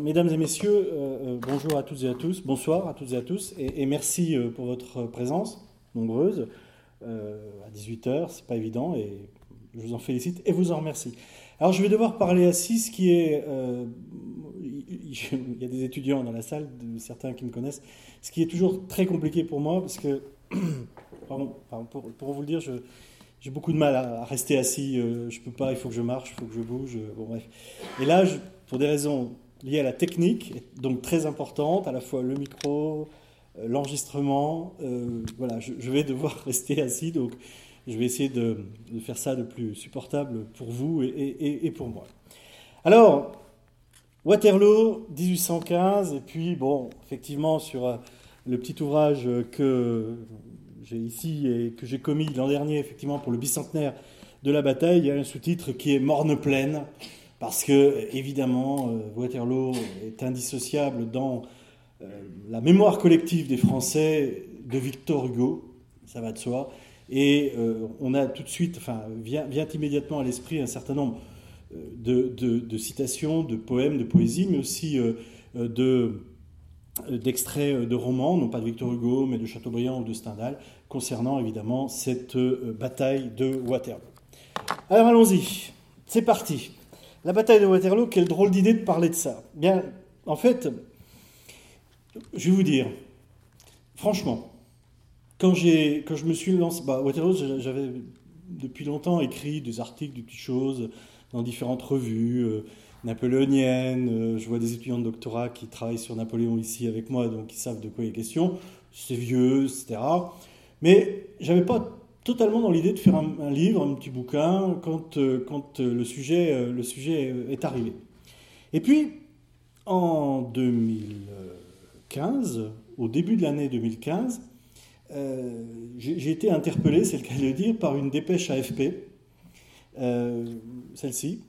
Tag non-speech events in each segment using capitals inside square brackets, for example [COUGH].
Mesdames et messieurs, euh, euh, bonjour à toutes et à tous, bonsoir à toutes et à tous, et, merci euh, pour votre présence nombreuse à 18h, c'est pas évident, et je vous en félicite et vous en remercie. Alors je vais devoir parler à ce qui est... [LAUGHS] il y a des étudiants dans la salle, certains qui me connaissent, ce qui est toujours très compliqué pour moi, parce que, [COUGHS] pardon, pour, vous le dire, j'ai beaucoup de mal à, rester assis, je peux pas, il faut que je marche, il faut que je bouge, bon bref. Et là, pour des raisons liées à la technique, donc très importante, à la fois le micro, euh, l'enregistrement. Euh, voilà, je, vais devoir [LAUGHS] rester assis, donc je vais essayer de, faire ça le plus supportable pour vous et, pour moi. Alors, Waterloo, 1815, et puis, bon, effectivement, sur euh, le petit ouvrage que j'ai ici et que j'ai commis l'an dernier, effectivement, pour le bicentenaire de la bataille, il y a un sous-titre qui est Morne pleine parce que, évidemment, euh, Waterloo est indissociable dans euh, la mémoire collective des Français de Victor Hugo, ça va de soi, et euh, on a tout de suite, enfin, vient, immédiatement à l'esprit un certain nombre de, citations, de poèmes, de poésie, mais aussi de d'extraits de romans, non pas de Victor Hugo, mais de Chateaubriand ou de Stendhal, concernant évidemment cette bataille de Waterloo. Alors allons-y, c'est parti. La bataille de Waterloo, quelle drôle d'idée de parler de ça. Bien, en fait, je vais vous dire, franchement, quand, quand je me suis lancé, bah, Waterloo, j'avais depuis longtemps écrit des articles, des petites choses dans différentes revues euh, napoléoniennes. Euh, je vois des étudiants de doctorat qui travaillent sur Napoléon ici avec moi, donc ils savent de quoi il est question. C'est vieux, etc. Mais j'avais pas totalement dans l'idée de faire un, livre, un petit bouquin, quand, euh, euh, le, sujet, euh, le sujet est arrivé. Et puis, en 2015, au début de l'année 2015, j'ai été interpellé, c'est le cas de le dire, par une dépêche AFP, celle-ci.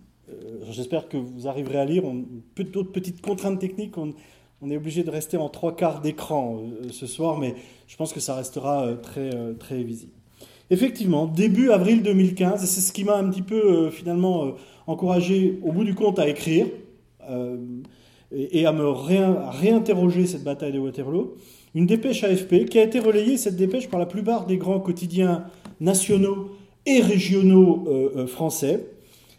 J'espère que vous arriverez à lire. On, d'autres petites contraintes techniques, on, on, est obligé de rester en trois quarts d'écran ce soir, mais je pense que ça restera très, très visible. Effectivement, début avril 2015, et c'est ce qui m'a un petit peu euh, finalement euh, encouragé au bout du compte à écrire euh, et, à me réinterroger cette bataille de Waterloo, une dépêche AFP qui a été relayée, cette dépêche, par la plupart des grands quotidiens nationaux et régionaux français.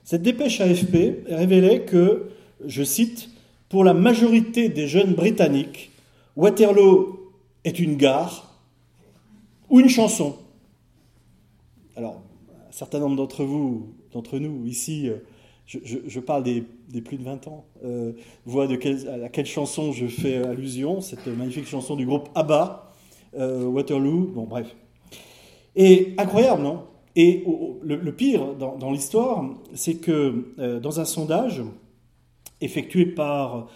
Cette dépêche AFP révélait que, je cite, pour la majorité des jeunes Britanniques, Waterloo est une gare ou une chanson alors, un certain nombre d'entre vous, d'entre nous ici, euh, je, parle des, plus de 20 ans, euh, voient à quelle chanson je fais allusion, cette magnifique chanson du groupe ABBA, euh, Waterloo, bon bref. Et incroyable, non? Et le, pire dans, l'histoire, c'est que dans un sondage effectué par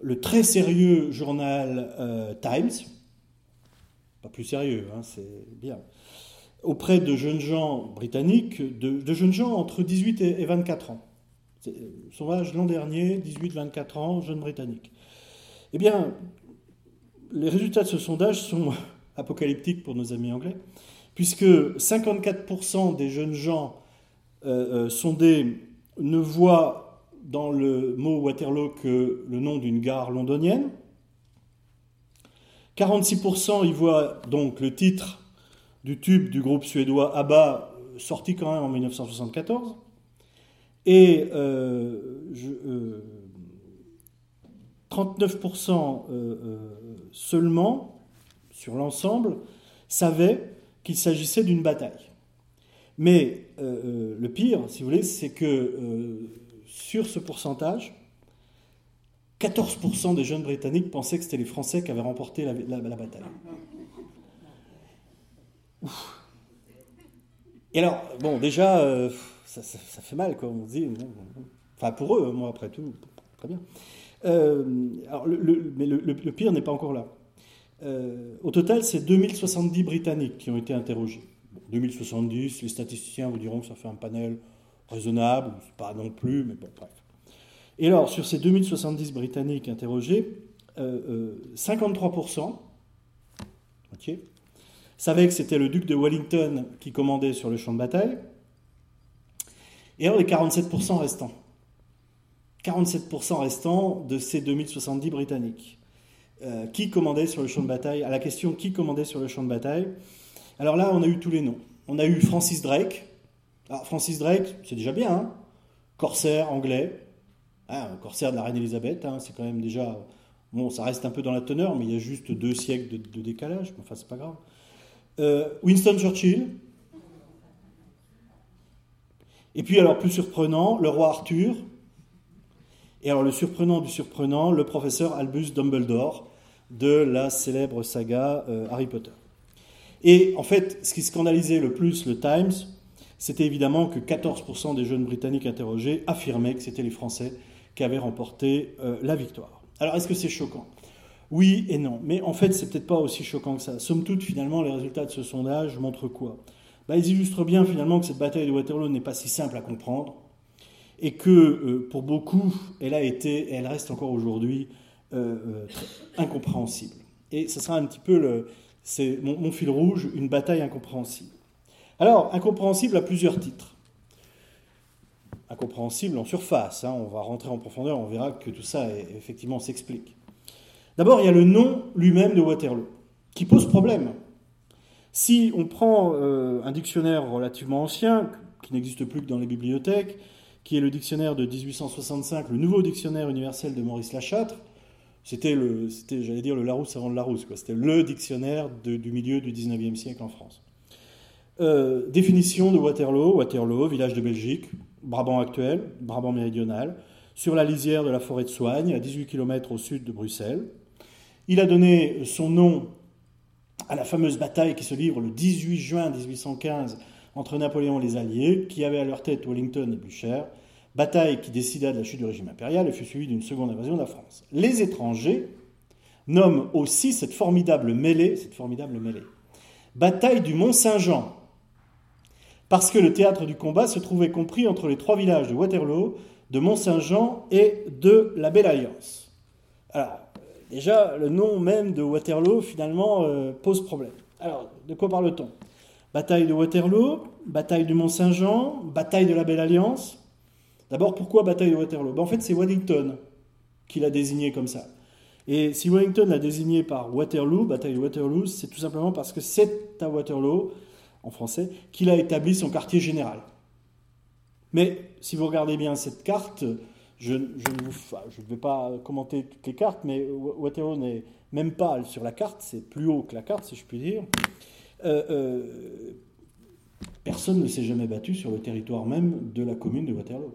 le très sérieux journal Times, pas plus sérieux, hein, c'est bien, auprès de jeunes gens britanniques, de, jeunes gens entre 18 et 24 ans. Sauvage l'an dernier, 18-24 ans, jeunes britanniques. Eh bien, les résultats de ce sondage sont [LAUGHS] apocalyptiques pour nos amis anglais, puisque 54% des jeunes gens euh, euh, sondés ne voient dans le mot Waterloo que le nom d'une gare londonienne. 46% y voient donc le titre du tube du groupe suédois ABBA, sorti quand même en 1974. Et 39% euh, euh, euh, seulement, sur l'ensemble, savaient qu'il s'agissait d'une bataille. Mais le pire, si vous voulez, c'est que sur ce pourcentage, 14% des jeunes Britanniques pensaient que c'était les Français qui avaient remporté la bataille. Et alors, bon, déjà, euh, ça, fait mal, quoi. On dit, enfin, pour eux, moi, après tout, très bien. Euh, alors, le, mais le, pire n'est pas encore là. Euh, au total, c'est 2070 Britanniques qui ont été interrogés. 2070, les statisticiens vous diront que ça fait un panel raisonnable, pas non plus, mais bon, bref. Et alors, sur ces 2070 Britanniques interrogés, 53%, ok, savait que c'était le duc de Wellington qui commandait sur le champ de bataille. Et alors les 47% restants. 47% restants de ces 2070 Britanniques. Euh, qui commandait sur le champ de bataille À la question qui commandait sur le champ de bataille Alors là, on a eu tous les noms. On a eu Francis Drake. Alors, Francis Drake, c'est déjà bien, hein corsaire anglais. Ah, corsaire de la reine Elisabeth, hein, c'est quand même déjà. Bon, ça reste un peu dans la teneur, mais il y a juste deux siècles de, décalage. Enfin, c'est pas grave. Euh, Winston Churchill. Et puis, alors, plus surprenant, le roi Arthur. Et alors, le surprenant du surprenant, le professeur Albus Dumbledore de la célèbre saga euh, Harry Potter. Et en fait, ce qui scandalisait le plus le Times, c'était évidemment que 14% des jeunes Britanniques interrogés affirmaient que c'était les Français qui avaient remporté euh, la victoire. Alors, est-ce que c'est choquant? Oui et non. Mais en fait, c'est peut-être pas aussi choquant que ça. Somme toute, finalement, les résultats de ce sondage montrent quoi? Bah, Ils illustrent bien finalement que cette bataille de Waterloo n'est pas si simple à comprendre et que euh, pour beaucoup, elle a été et elle reste encore aujourd'hui euh, euh, incompréhensible. Et ce sera un petit peu mon, fil rouge, une bataille incompréhensible. Alors, incompréhensible à plusieurs titres. Incompréhensible en surface, hein, on va rentrer en profondeur, on verra que tout ça effectivement s'explique. D'abord, il y a le nom lui-même de Waterloo, qui pose problème. Si on prend un dictionnaire relativement ancien, qui n'existe plus que dans les bibliothèques, qui est le dictionnaire de 1865, le nouveau dictionnaire universel de Maurice Lachâtre. C'était, j'allais dire, le Larousse avant le Larousse. C'était le dictionnaire du milieu du 19e siècle en France. Euh, définition de Waterloo. Waterloo, village de Belgique, Brabant actuel, Brabant méridional, sur la lisière de la forêt de Soigne, à 18 km au sud de Bruxelles. Il a donné son nom à la fameuse bataille qui se livre le 18 juin 1815 entre Napoléon et les Alliés, qui avaient à leur tête Wellington et Blücher, bataille qui décida de la chute du régime impérial et fut suivie d'une seconde invasion de la France. Les étrangers nomment aussi cette formidable mêlée, cette formidable mêlée, bataille du Mont-Saint-Jean, parce que le théâtre du combat se trouvait compris entre les trois villages de Waterloo, de Mont-Saint-Jean et de la Belle Alliance. Déjà, le nom même de Waterloo, finalement, euh, pose problème. Alors, de quoi parle-t-on? Bataille de Waterloo, bataille du Mont-Saint-Jean, bataille de la Belle Alliance. D'abord, pourquoi bataille de Waterloo? Ben, En fait, c'est Wellington qui l'a désigné comme ça. Et si Wellington l'a désigné par Waterloo, bataille de Waterloo, c'est tout simplement parce que c'est à Waterloo, en français, qu'il a établi son quartier général. Mais si vous regardez bien cette carte, je, ne vais pas commenter toutes les cartes, mais Waterloo n'est même pas sur la carte, c'est plus haut que la carte, si je puis dire. Euh, euh, personne ne s'est jamais battu sur le territoire même de la commune de Waterloo.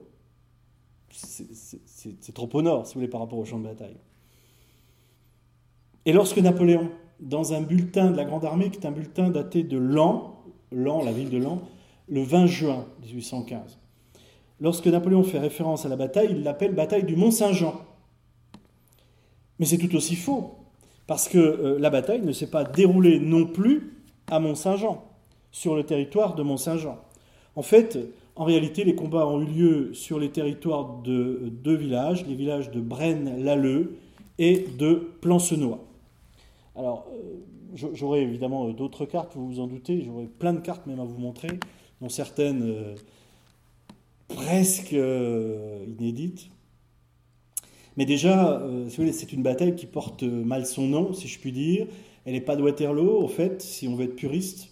C'est trop au nord, si vous voulez, par rapport au champ de bataille. Et lorsque Napoléon, dans un bulletin de la Grande Armée, qui est un bulletin daté de Lan, Lan, la ville de Lan, le 20 juin 1815, lorsque Napoléon fait référence à la bataille, il l'appelle bataille du Mont-Saint-Jean. Mais c'est tout aussi faux, parce que euh, la bataille ne s'est pas déroulée non plus à Mont-Saint-Jean, sur le territoire de Mont-Saint-Jean. En fait, en réalité, les combats ont eu lieu sur les territoires de deux villages, les villages de Braine-l'Alleux et de Plancenois. Alors, euh, j'aurai évidemment d'autres cartes, vous vous en doutez, j'aurai plein de cartes même à vous montrer, dont certaines euh, presque euh, inédites. Mais déjà, c'est une bataille qui porte mal son nom, si je puis dire, elle n'est pas de Waterloo, au fait, si on veut être puriste.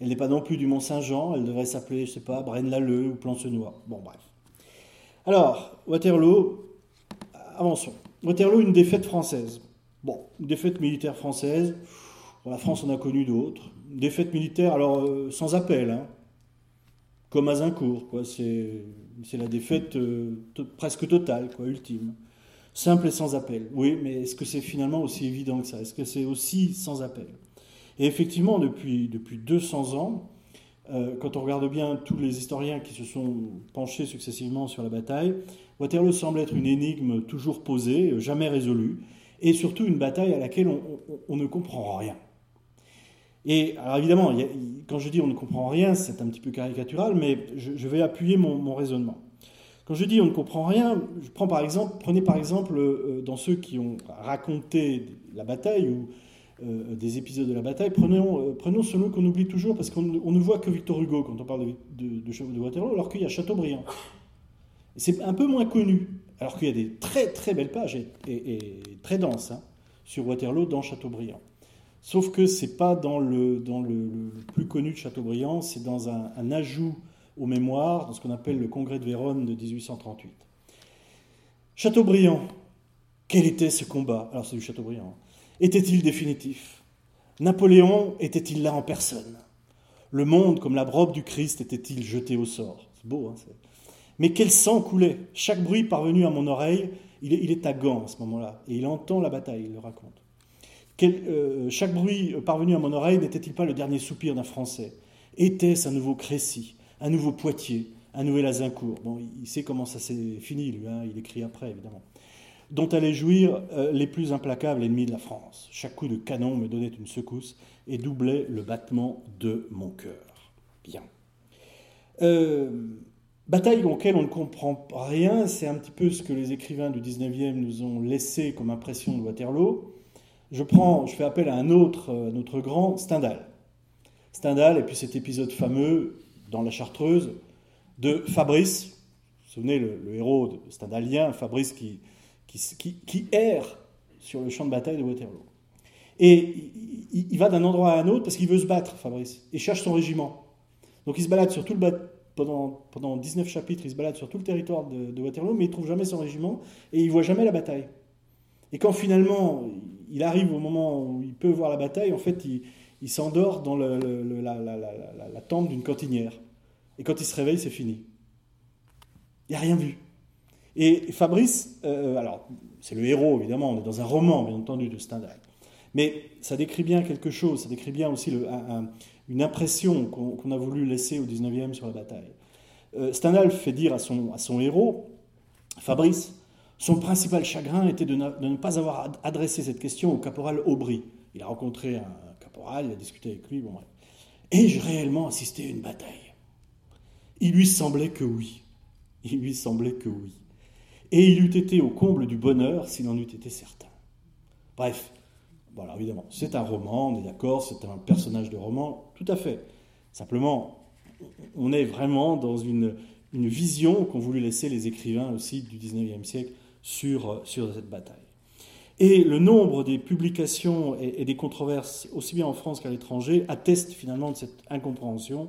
Elle n'est pas non plus du Mont-Saint-Jean, elle devrait s'appeler, je sais pas, Braine-l'Alleux ou Plancenois. Bon, bref. Alors, Waterloo, avançons. Waterloo, une défaite française. Bon, une défaite militaire française. la France en a connu d'autres. Défaite militaire, alors, euh, sans appel, hein. Comme Azincourt, quoi. C'est, la défaite euh, presque totale, quoi, ultime. Simple et sans appel. Oui, mais est-ce que c'est finalement aussi évident que ça? Est-ce que c'est aussi sans appel? Et effectivement, depuis, depuis 200 ans, euh, quand on regarde bien tous les historiens qui se sont penchés successivement sur la bataille, Waterloo semble être une énigme toujours posée, jamais résolue, et surtout une bataille à laquelle on, ne comprend rien. Et alors évidemment, quand je dis on ne comprend rien, c'est un petit peu caricatural, mais je, vais appuyer mon raisonnement. Quand je dis on ne comprend rien, je prends par exemple, prenez par exemple euh, dans ceux qui ont raconté la bataille ou euh, des épisodes de la bataille, prenons, euh, prenons celui qu'on oublie toujours parce qu'on ne voit que Victor Hugo quand on parle de, Waterloo, alors qu'il y a Chateaubriand. C'est un peu moins connu. alors qu'il y a des très très belles pages et, très denses hein, sur Waterloo dans Chateaubriand. Sauf que c'est pas dans, le, plus connu de Chateaubriand, c'est dans un, ajout aux mémoires, dans ce qu'on appelle le Congrès de Vérone de 1838. Chateaubriand, quel était ce combat? Alors c'est du Chateaubriand. Hein. Était-il définitif? Napoléon était-il là en personne? Le monde, comme la robe du Christ, était-il jeté au sort? C'est beau, hein Mais quel sang coulait? Chaque bruit parvenu à mon oreille, il est, il est à Gand à ce moment-là, et il entend la bataille, il le raconte. Euh, chaque bruit parvenu à mon oreille n'était-il pas le dernier soupir d'un Français? Était-ce un nouveau Crécy, un nouveau Poitiers, un nouvel Azincourt? Bon, il sait comment ça s'est fini, lui, hein, il écrit après, évidemment. Dont allaient jouir euh, les plus implacables ennemis de la France. Chaque coup de canon me donnait une secousse et doublait le battement de mon cœur. Bien. Euh, bataille auquel on ne comprend rien, c'est un petit peu ce que les écrivains du 19e nous ont laissé comme impression de Waterloo je prends, je fais appel à un autre, notre grand, Stendhal. Stendhal, et puis cet épisode fameux dans La Chartreuse de Fabrice, vous vous souvenez, le, héros Stendhalien, Fabrice qui, erre sur le champ de bataille de Waterloo. Et il, va d'un endroit à un autre parce qu'il veut se battre, Fabrice, et cherche son régiment. Donc il se balade sur tout le pendant, pendant 19 chapitres, il se balade sur tout le territoire de, de Waterloo, mais il trouve jamais son régiment et il voit jamais la bataille. Et quand finalement il arrive au moment où il peut voir la bataille, en fait, il, s'endort dans la, tente d'une cantinière. Et quand il se réveille, c'est fini. Il n'a rien vu. Et Fabrice, euh, alors, c'est le héros, évidemment, on est dans un roman, bien entendu, de Stendhal. Mais ça décrit bien quelque chose, ça décrit bien aussi une impression qu'on a voulu laisser au 19e sur la bataille. Euh, Stendhal fait dire à son, à son héros, Fabrice, son principal chagrin était de ne, pas avoir adressé cette question au caporal Aubry. Il a rencontré un caporal, il a discuté avec lui, bon. Ai-je réellement assisté à une bataille Il lui semblait que oui. Il lui semblait que oui. Et il eût été au comble du bonheur s'il en eût été certain. Bref, voilà, évidemment, c'est un roman, on est d'accord, c'est un personnage de roman, tout à fait. Simplement, on est vraiment dans une, une vision qu'ont voulu laisser les écrivains aussi du 19e siècle sur, cette bataille. Et le nombre des publications et, des controverses, aussi bien en France qu'à l'étranger, atteste finalement de cette incompréhension.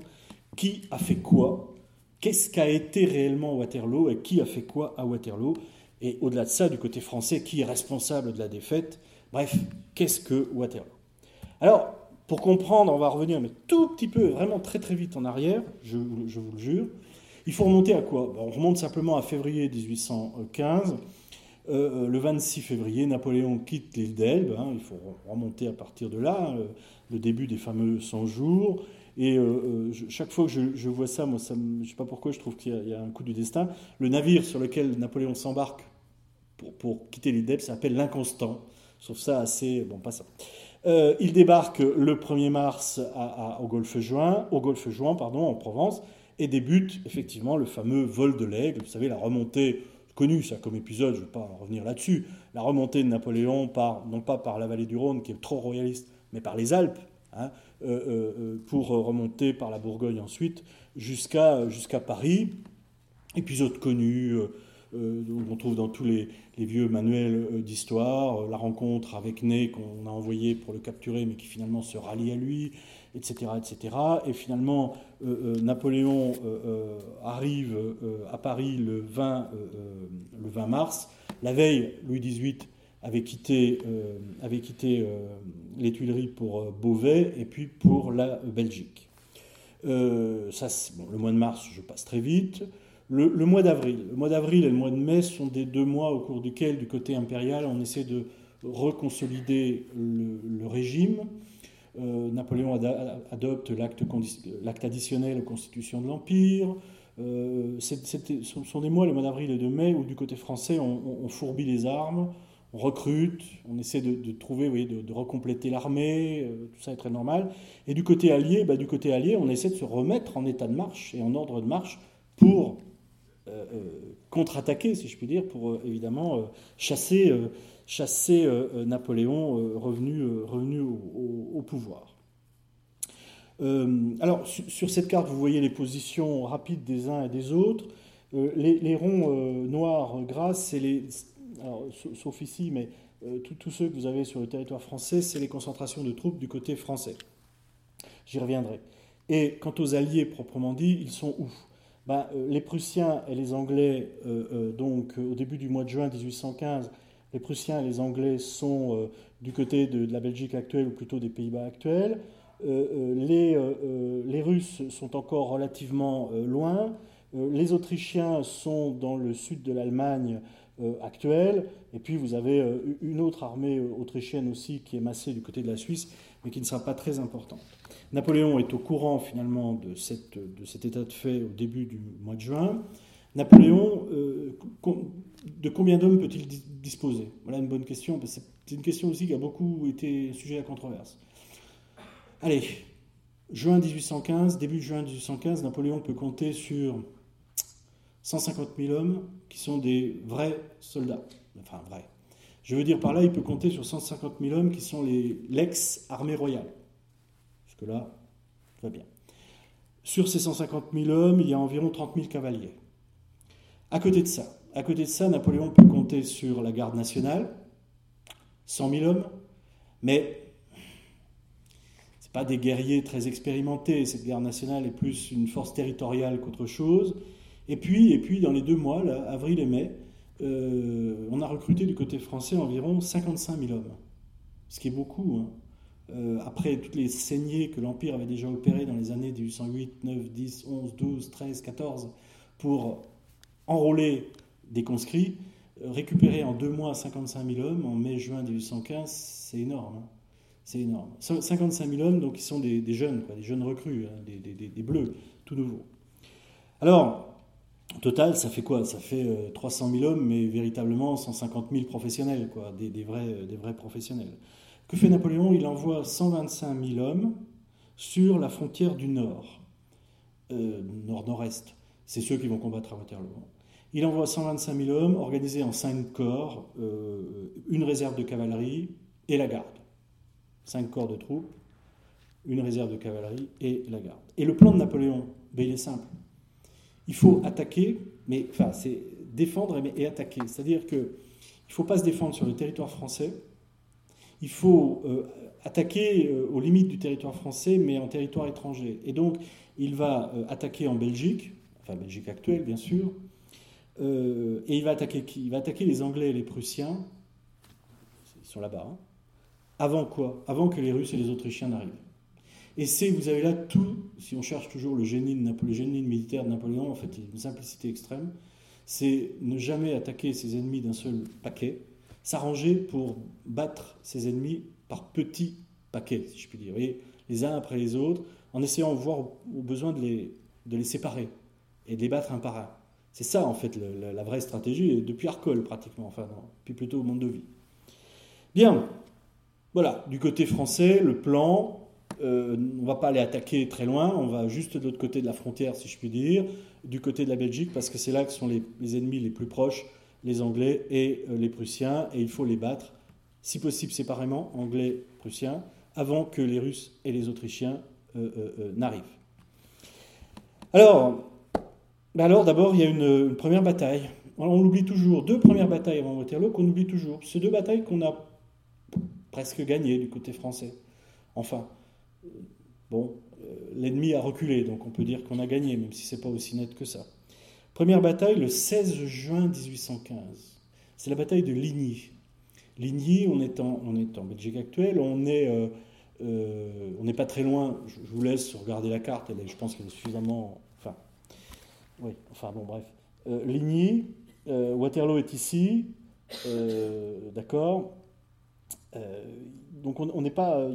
Qui a fait quoi? Qu'est-ce qu'a été réellement Waterloo et qui a fait quoi à Waterloo? Et au-delà de ça, du côté français, qui est responsable de la défaite? Bref, qu'est-ce que Waterloo? Alors, pour comprendre, on va revenir mais tout petit peu, vraiment très très vite en arrière, je, je vous le jure. Il faut remonter à quoi? On remonte simplement à février 1815. Euh, euh, le 26 février, Napoléon quitte l'île d'Elbe. Hein, il faut remonter à partir de là, euh, le début des fameux 100 jours. Et chaque fois que je, vois ça, moi, je ne sais pas pourquoi, je trouve qu'il y, a un coup du destin. Le navire sur lequel Napoléon s'embarque pour, quitter l'île d'Elbe s'appelle l'Inconstant. Sauf ça assez. Bon, pas ça. il débarque le 1er mars au Golfe Juin, au Golfe pardon, en Provence, et débute effectivement le fameux vol de l'aigle. Vous savez, la remontée connu ça comme épisode, je ne vais pas revenir là-dessus, la remontée de Napoléon, par, non pas par la vallée du Rhône qui est trop royaliste, mais par les Alpes, hein, euh, euh, euh, pour remonter par la Bourgogne ensuite jusqu'à Paris. Épisode connu, on trouve dans tous les, vieux manuels d'histoire, la rencontre avec Ney qu'on a envoyé pour le capturer, mais qui finalement se rallie à lui, etc. etc. Et finalement, euh, euh, Napoléon euh, arrive à Paris le 20, le 20 mars. La veille, Louis XVIII avait quitté, avait quitté les Tuileries pour Beauvais et puis pour la Belgique. ça, le mois de mars, je passe très vite. Le, mois d'avril. Le mois d'avril et le mois de mai sont des deux mois au cours duquel, du côté impérial, on essaie de reconsolider le régime. Euh, Napoléon adopte l'acte additionnel aux constitutions de l'Empire. Euh, ce sont des mois, le mois d'avril et de mai, où du côté français, on, fourbit les armes, on recrute, on essaie de, trouver, de, recompléter l'armée, euh, tout ça est très normal. Et du côté allié, bah, du côté allié, on essaie de se remettre en état de marche et en ordre de marche pour contre-attaquer, si je puis dire, pour évidemment chasser chasser euh, euh, Napoléon euh, revenu, revenu au, pouvoir. alors, sur, cette carte, vous voyez les positions rapides des uns et des autres. les, ronds noirs gras, c'est les, sauf ici, mais tous ceux que vous avez sur le territoire français, c'est les concentrations de troupes du côté français. J'y reviendrai. Et quant aux alliés proprement dit, ils sont où? Ben, Les Prussiens et les Anglais, donc au début du mois de juin 1815, les Prussiens et les Anglais sont euh, du côté de, la Belgique actuelle ou plutôt des Pays-Bas actuels. Euh, euh, les, Russes sont encore relativement loin. les Autrichiens sont dans le sud de l'Allemagne actuelle. Et puis vous avez une autre armée autrichienne aussi qui est massée du côté de la Suisse, mais qui ne sera pas très importante. Napoléon est au courant finalement de cet état de fait au début du mois de juin. Napoléon, de combien d'hommes peut-il disposer? Voilà une bonne question, c'est une question aussi qui a beaucoup été sujet à controverse. Allez, juin 1815, début juin 1815, Napoléon peut compter sur 150 000 hommes qui sont des vrais soldats. Enfin, vrais. Je veux dire par là, il peut compter sur 150 000 hommes qui sont l'ex-armée royale. Jusque-là, tout va bien. Sur ces 150 000 hommes, il y a environ 30 000 cavaliers. À côté de ça, à côté de ça, Napoléon peut compter sur la garde nationale, 100 000 hommes, mais ce pas des guerriers très expérimentés. Cette garde nationale est plus une force territoriale qu'autre chose. Et puis, et puis, dans les deux mois, avril et mai, euh, on a recruté du côté français environ 55 000 hommes, ce qui est beaucoup. Hein. Euh, après toutes les saignées que l'Empire avait déjà opérées dans les années 1808, 9, 10, 11, 12, 13, 14, pour enrôler des conscrits, euh, récupérer en deux mois 55 000 hommes en mai-juin 1815, c'est énorme. Hein. C'est énorme. 55 000 hommes, donc qui sont des, jeunes, des jeunes recrues, hein, des, bleus, tout nouveaux. Alors, au total, ça fait quoi? Ça fait 300 euh, 000 hommes, mais véritablement 150 000 professionnels, quoi, des, vrais, euh, des vrais professionnels. Que fait Napoléon? Il envoie 125 000 hommes sur la frontière du nord, nord-nord-est. C'est ceux qui vont combattre à Waterloo. Il envoie 125 000 hommes organisés en cinq corps, euh, une réserve de cavalerie et la garde. Cinq corps de troupes, une réserve de cavalerie et la garde. Et le plan de Napoléon, ben, il est simple. Il faut attaquer, mais enfin, c'est défendre et, attaquer. C'est-à-dire qu'il ne faut pas se défendre sur le territoire français. Il faut euh, attaquer euh, aux limites du territoire français, mais en territoire étranger. Et donc, il va attaquer en Belgique, enfin Belgique actuelle, bien sûr, euh, et il va attaquer qui? Il va attaquer les Anglais et les Prussiens. Ils sont là-bas. Hein. avant quoi? Avant que les Russes et les Autrichiens n'arrivent. Et c'est, vous avez là tout, si on cherche toujours le génie, militaire de Napoléon, en fait, il une simplicité extrême, c'est ne jamais attaquer ses ennemis d'un seul paquet, s'arranger pour battre ses ennemis par petits paquets, si je puis dire, les uns après les autres, en essayant de voir au besoin de les séparer et de les battre un par un. C'est ça, en fait, la, vraie stratégie, depuis Arcole, pratiquement, enfin, puis plutôt Mondovie. Bien, voilà, du côté français, le plan, euh, on ne va pas aller attaquer très loin, on va juste de l'autre côté de la frontière, si je puis dire, du côté de la Belgique, parce que c'est là que sont les, ennemis les plus proches, les Anglais et euh, les Prussiens, et il faut les battre, si possible séparément, Anglais, Prussiens, avant que les Russes et les Autrichiens euh, n'arrivent. Alors, ben alors d'abord, il y a une, première bataille. on l'oublie toujours. Deux premières batailles avant Waterloo qu'on oublie toujours. Ces deux batailles qu'on a presque gagnées du côté français. Enfin, bon, euh, l'ennemi a reculé, donc on peut dire qu'on a gagné, même si c'est pas aussi net que ça. Première bataille le 16 juin 1815. C'est la bataille de Ligny. Ligny, on est en, on est en Belgique actuelle, on euh, euh, n'est pas très loin. Je, vous laisse regarder la carte, je pense qu'elle est suffisamment oui, enfin bon, bref. Euh, Ligny, euh, Waterloo est ici, euh, d'accord. donc on n'est pas.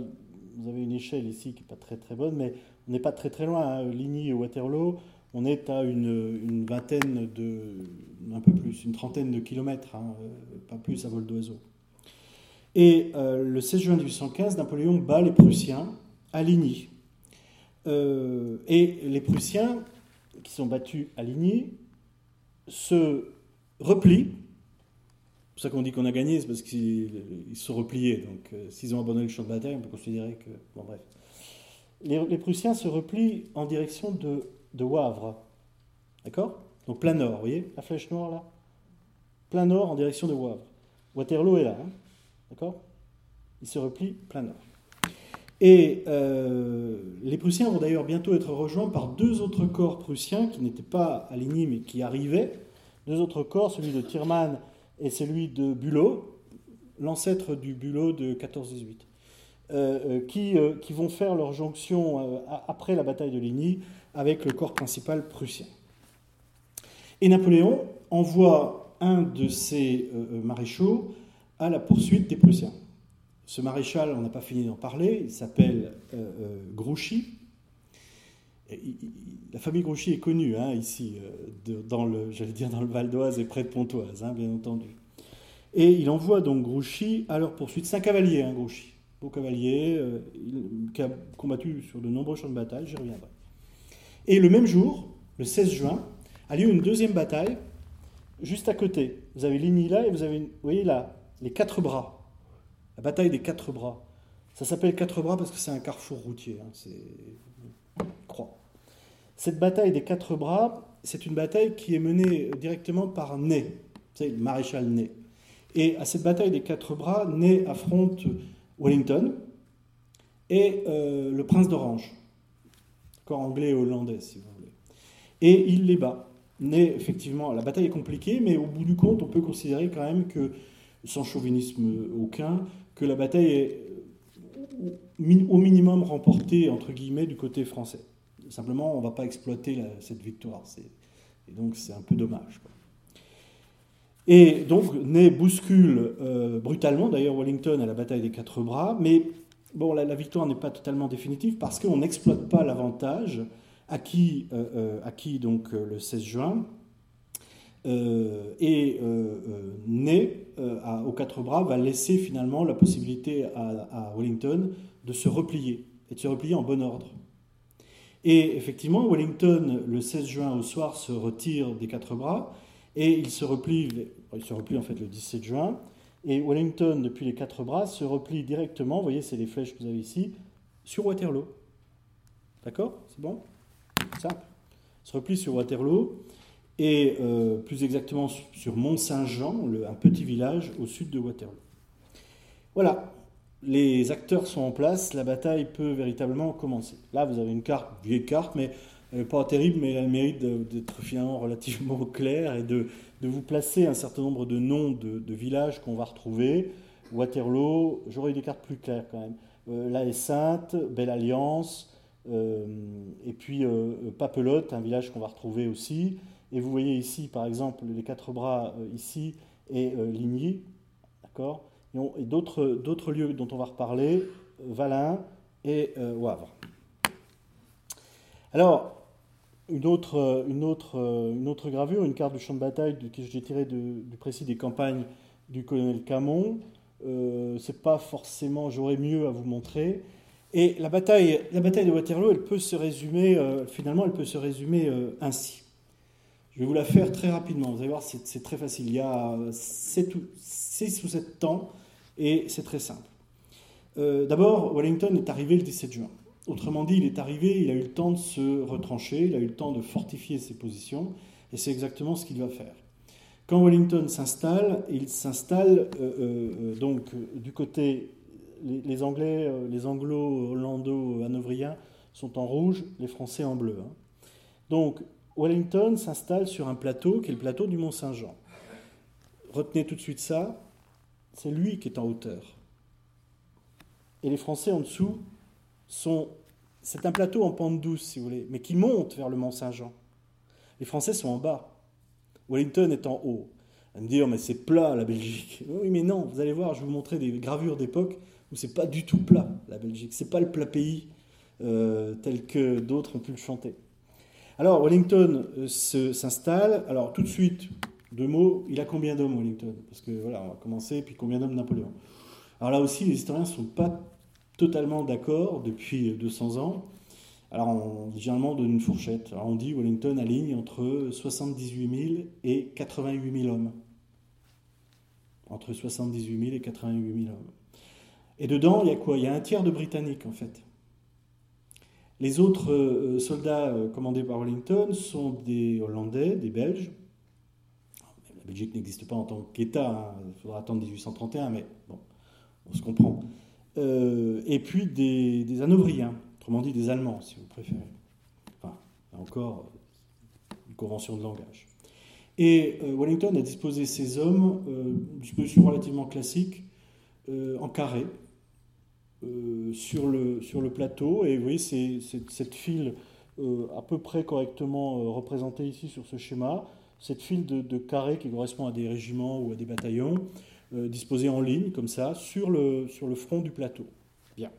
Vous avez une échelle ici qui n'est pas très très bonne, mais on n'est pas très très loin. Hein. Ligny et Waterloo, on est à une, vingtaine de. un peu plus, une trentaine de kilomètres, hein, pas plus à vol d'oiseau. Et le 16 juin 1815, Napoléon bat les Prussiens à Ligny. et les Prussiens qui sont battus à Ligny se replient. C'est pour ça qu'on dit qu'on a gagné, c'est parce qu'ils se repliés. Donc, euh, s'ils ont abandonné le champ de bataille, on peut considérer que. Bon, bref. Les, Prussiens se replient en direction de, de Wavre. D'accord? Donc plein nord, vous voyez la flèche noire là? Plein nord en direction de Wavre. Waterloo est là, hein? D'accord? Il se replie plein nord. Et euh, les Prussiens vont d'ailleurs bientôt être rejoints par deux autres corps prussiens qui n'étaient pas alignés mais qui arrivaient. Deux autres corps, celui de Thiermann et celui de Bülow, l'ancêtre du Bülow de 14-18, euh, euh, qui, vont faire leur jonction après la bataille de Ligny avec le corps principal prussien. Et Napoléon envoie un de ses maréchaux à la poursuite des Prussiens. Ce maréchal, on n'a pas fini d'en parler, il s'appelle euh, euh, Grouchy. la famille Grouchy est connue hein, ici, euh, dans le, j'allais dire dans le Val d'Oise et près de Pontoise, hein, bien entendu. Et il envoie donc Grouchy à leur poursuite. C'est un cavalier, hein, Grouchy, beau cavalier, qui a combattu sur de nombreux champs de bataille, j'y reviendrai. Et le même jour, le 16 juin, a lieu une deuxième bataille juste à côté. Vous avez Ligny là et vous avez, vous voyez là, les quatre bras. Bataille des quatre bras. Ça s'appelle quatre bras parce que c'est un carrefour routier. Hein, c'est croix. Cette bataille des quatre bras, c'est une bataille qui est menée directement par Ney, le maréchal Ney. Et à cette bataille des quatre bras, Ney affronte Wellington et euh, le prince d'Orange, corps anglais et hollandais, si vous voulez. Et il les bat. Ney, effectivement, la bataille est compliquée, mais au bout du compte, on peut considérer quand même que, sans chauvinisme aucun, que la bataille est euh, au minimum remportée, entre guillemets, du côté français. Simplement, on ne va pas exploiter cette victoire. Et donc, c'est un peu dommage. Et donc, Ney bouscule euh, brutalement, d'ailleurs, Wellington à la bataille des quatre bras, mais bon, la, victoire n'est pas totalement définitive parce qu'on n'exploite pas l'avantage acquis, euh, acquis donc, le 16 juin euh, et euh, euh, Ney, aux quatre bras, va laisser finalement la possibilité à, Wellington de se replier, et de se replier en bon ordre. Et effectivement, Wellington, le 16 juin au soir, se retire des quatre bras, et il se replie, il se replie en fait le 17 juin, et Wellington, depuis les quatre bras, se replie directement, vous voyez, c'est les flèches que vous avez ici, sur Waterloo. D'accord? C'est bon? Simple. Il se replie sur Waterloo, et euh, plus exactement sur Mont-Saint-Jean, un petit village au sud de Waterloo. Voilà, les acteurs sont en place, la bataille peut véritablement commencer. Là, vous avez une carte, vieille carte, mais pas terrible, mais elle a le mérite d'être finalement relativement [LAUGHS] claire et de, vous placer un certain nombre de noms de, villages qu'on va retrouver. Waterloo, j'aurais eu des cartes plus claires quand même. Euh, La est Sainte, Belle Alliance, euh, et puis Papelotte, un village qu'on va retrouver aussi. Et vous voyez ici, par exemple, les quatre bras euh, ici et euh, Ligny, d'accord? Et, d'autres lieux dont on va reparler, euh, Valin et Wavre. Alors, une autre, une, autre, une autre gravure, une carte du champ de bataille que j'ai tirée du précis des campagnes du colonel Camon. Euh, c'est pas forcément, j'aurais mieux à vous montrer. Et la bataille, la bataille de Waterloo, elle peut se résumer, finalement, elle peut se résumer ainsi. Je vais vous la faire très rapidement. Vous allez voir, c'est très facile. Il y a 6 ou 7 temps et c'est très simple. Euh, d'abord, Wellington est arrivé le 17 juin. Autrement dit, il est arrivé, il a eu le temps de se retrancher, il a eu le temps de fortifier ses positions et c'est exactement ce qu'il va faire. Quand Wellington s'installe, il s'installe euh, euh, donc du côté les, Anglais, les Anglo-Hollando-Hanovriens sont en rouge, les Français en bleu. Hein. Donc Wellington s'installe sur un plateau qui est le plateau du Mont Saint-Jean. Retenez tout de suite ça, c'est lui qui est en hauteur. Et les Français en dessous sont... C'est un plateau en pente douce, si vous voulez, mais qui monte vers le Mont Saint-Jean. Les Français sont en bas. Wellington est en haut. Va me dire, mais c'est plat la Belgique. Oui, mais non, vous allez voir, je vais vous montrer des gravures d'époque où c'est pas du tout plat la Belgique. C'est pas le plat pays euh, tel que d'autres ont pu le chanter. Alors, Wellington euh, s'installe. Alors, tout de suite, deux mots. Il a combien d'hommes, Wellington? Parce que voilà, on va commencer. Puis combien d'hommes Napoléon? Alors là aussi, les historiens ne sont pas totalement d'accord depuis 200 ans. Alors, on généralement donne une fourchette. Alors, on dit Wellington aligne entre 78 000 et 88 000 hommes. Entre 78 000 et 88 000 hommes. Et dedans, il y a quoi? Il y a un tiers de Britanniques, en fait. Les autres soldats commandés par Wellington sont des Hollandais, des Belges. La Belgique n'existe pas en tant qu'État, hein. il faudra attendre 1831, mais bon, on se comprend. et puis des, Hanovriens, autrement dit des Allemands, si vous préférez. Enfin, encore une convention de langage. Et euh, Wellington a disposé ses hommes, euh, disposition relativement classique, euh, en carré, sur, le, sur le plateau. Et vous voyez, c'est, cette file à peu près correctement représentée ici sur ce schéma. Cette file de, de carré qui correspond à des régiments ou à des bataillons, disposés en ligne, comme ça, sur le, sur le front du plateau. Bien.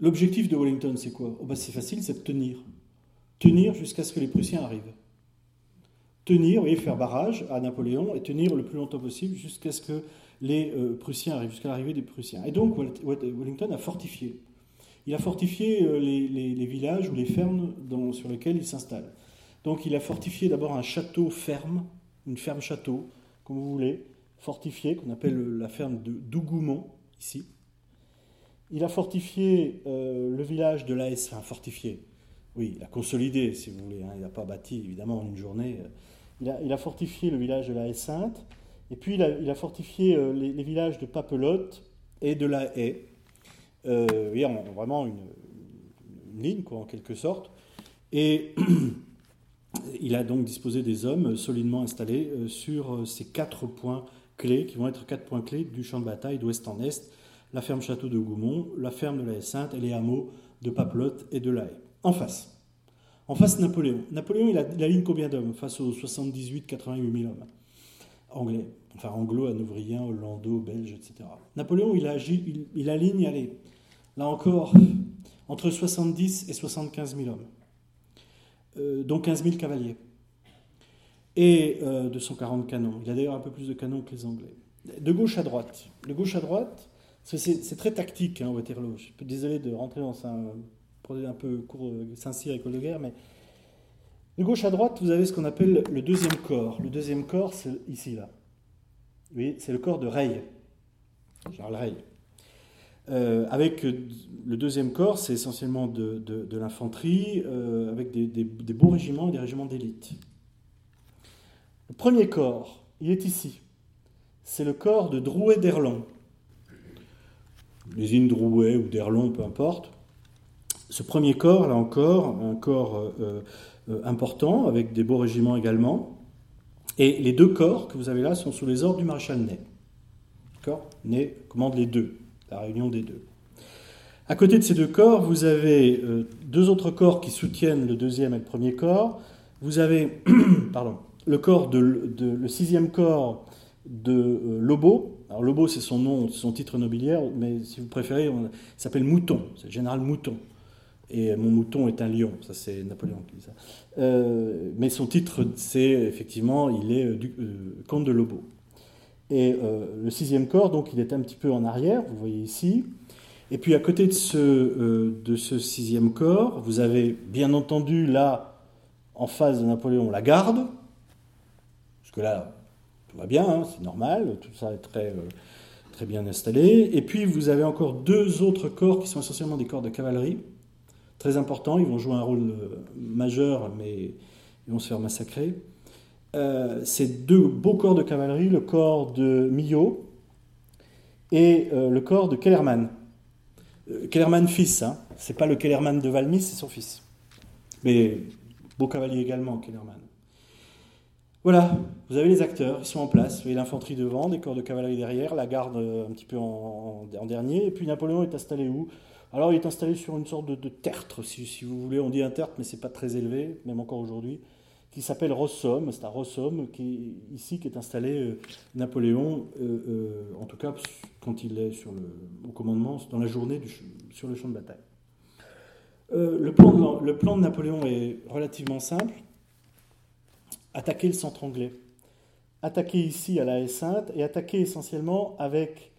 L'objectif de Wellington, c'est quoi? Oh bah, C'est facile, c'est de tenir. Tenir jusqu'à ce que les Prussiens arrivent. Tenir, oui, faire barrage à Napoléon et tenir le plus longtemps possible jusqu'à ce que les euh, Prussiens arrivent, jusqu'à l'arrivée des Prussiens. Et donc Wellington a fortifié. Il a fortifié euh, les, villages ou les fermes sur lesquels il s'installe. Donc il a fortifié d'abord un château ferme, une ferme château, comme vous voulez, fortifié, qu'on appelle la ferme de Dougoumont, ici. Il a fortifié euh, le village de l'AS, enfin fortifié, oui, il a consolidé, si vous voulez, hein. il n'a pas bâti évidemment en une journée. Il a, fortifié le village de la Haie Sainte, et puis il a, fortifié euh, les, villages de Papelotte et de la Haie. Euh, oui, vraiment une, ligne, quoi, en quelque sorte. Et [CLEARS THROAT] il a donc disposé des hommes solidement installés sur ces quatre points clés, qui vont être quatre points clés du champ de bataille d'ouest en est la ferme château de Goumont, la ferme de la Haie-Sainte et les hameaux de Papelotte et de la Haye. En face. En face, Napoléon. Napoléon, il, a, combien d'hommes face aux 78-88 000 hommes? Anglais, enfin anglo-hanovriens, hollando, belges, etc. Napoléon, il aligne, allez, là encore, entre 70 et 75 000 hommes, euh, dont 15 000 cavaliers, et 240 euh, canons. Il a d'ailleurs un peu plus de canons que les Anglais. De gauche à droite. De gauche à droite, c'est très tactique, hein, Waterloo. Je suis désolé de rentrer dans un projet un peu court euh, Saint-Cyr, école de guerre, mais de gauche à droite, vous avez ce qu'on appelle le deuxième corps. Le deuxième corps, c'est ici, là. Vous c'est le corps de Reille, Charles Reille. Euh, avec le deuxième corps, c'est essentiellement de, l'infanterie, euh, avec des, beaux régiments et des régiments d'élite. Le premier corps, il est ici. C'est le corps de Drouet d'Erlon les Drouet ou d'Erlon, peu importe. Ce premier corps, là encore, un corps euh, euh, important, avec des beaux régiments également. Et les deux corps que vous avez là sont sous les ordres du maréchal Ney. Ney commande les deux, la réunion des deux. À côté de ces deux corps, vous avez euh, deux autres corps qui soutiennent le deuxième et le premier corps. Vous avez [CLEARS THROAT] pardon, le sixième corps de Lobo, alors Lobo, c'est son nom, son titre nobiliaire, mais si vous préférez, il s'appelle Mouton, c'est le général Mouton. Et mon mouton est un lion, ça c'est Napoléon qui dit ça. Euh, mais son titre, c'est effectivement, il est euh, euh, comte de Lobo. Et le sixième corps, donc, il est un petit peu en arrière, vous voyez ici. Et puis à côté de ce, sixième corps, vous avez bien entendu là, en face de Napoléon, la garde, parce que là, va bien, hein, c'est normal, tout ça est très, très bien installé. Et puis vous avez encore deux autres corps qui sont essentiellement des corps de cavalerie, très importants, ils vont jouer un rôle euh, majeur, mais ils vont se faire massacrer. Euh, c'est deux beaux corps de cavalerie, le corps de Millot et le corps de Kellerman. Kellerman fils, hein, c'est pas le Kellerman de Valmy, c'est son fils. Mais beau cavalier également, Kellerman. Voilà, vous avez les acteurs, ils sont en place. Vous avez l'infanterie devant, des corps de cavalerie derrière, la garde euh, un petit peu en, dernier. Et puis Napoléon est installé où? Alors il est installé sur une sorte de, tertre, si, vous voulez. On dit un tertre, mais c'est pas très élevé, même encore aujourd'hui, qui s'appelle Rossum. C'est à Rossum, qui ici, qui est installé euh, Napoléon, euh, en tout cas quand il est au commandement, dans la journée sur le champ de bataille. le, plan de Napoléon est relativement simple attaquer le centre anglais. Attaquer ici à la haie Sainte et attaquer essentiellement avec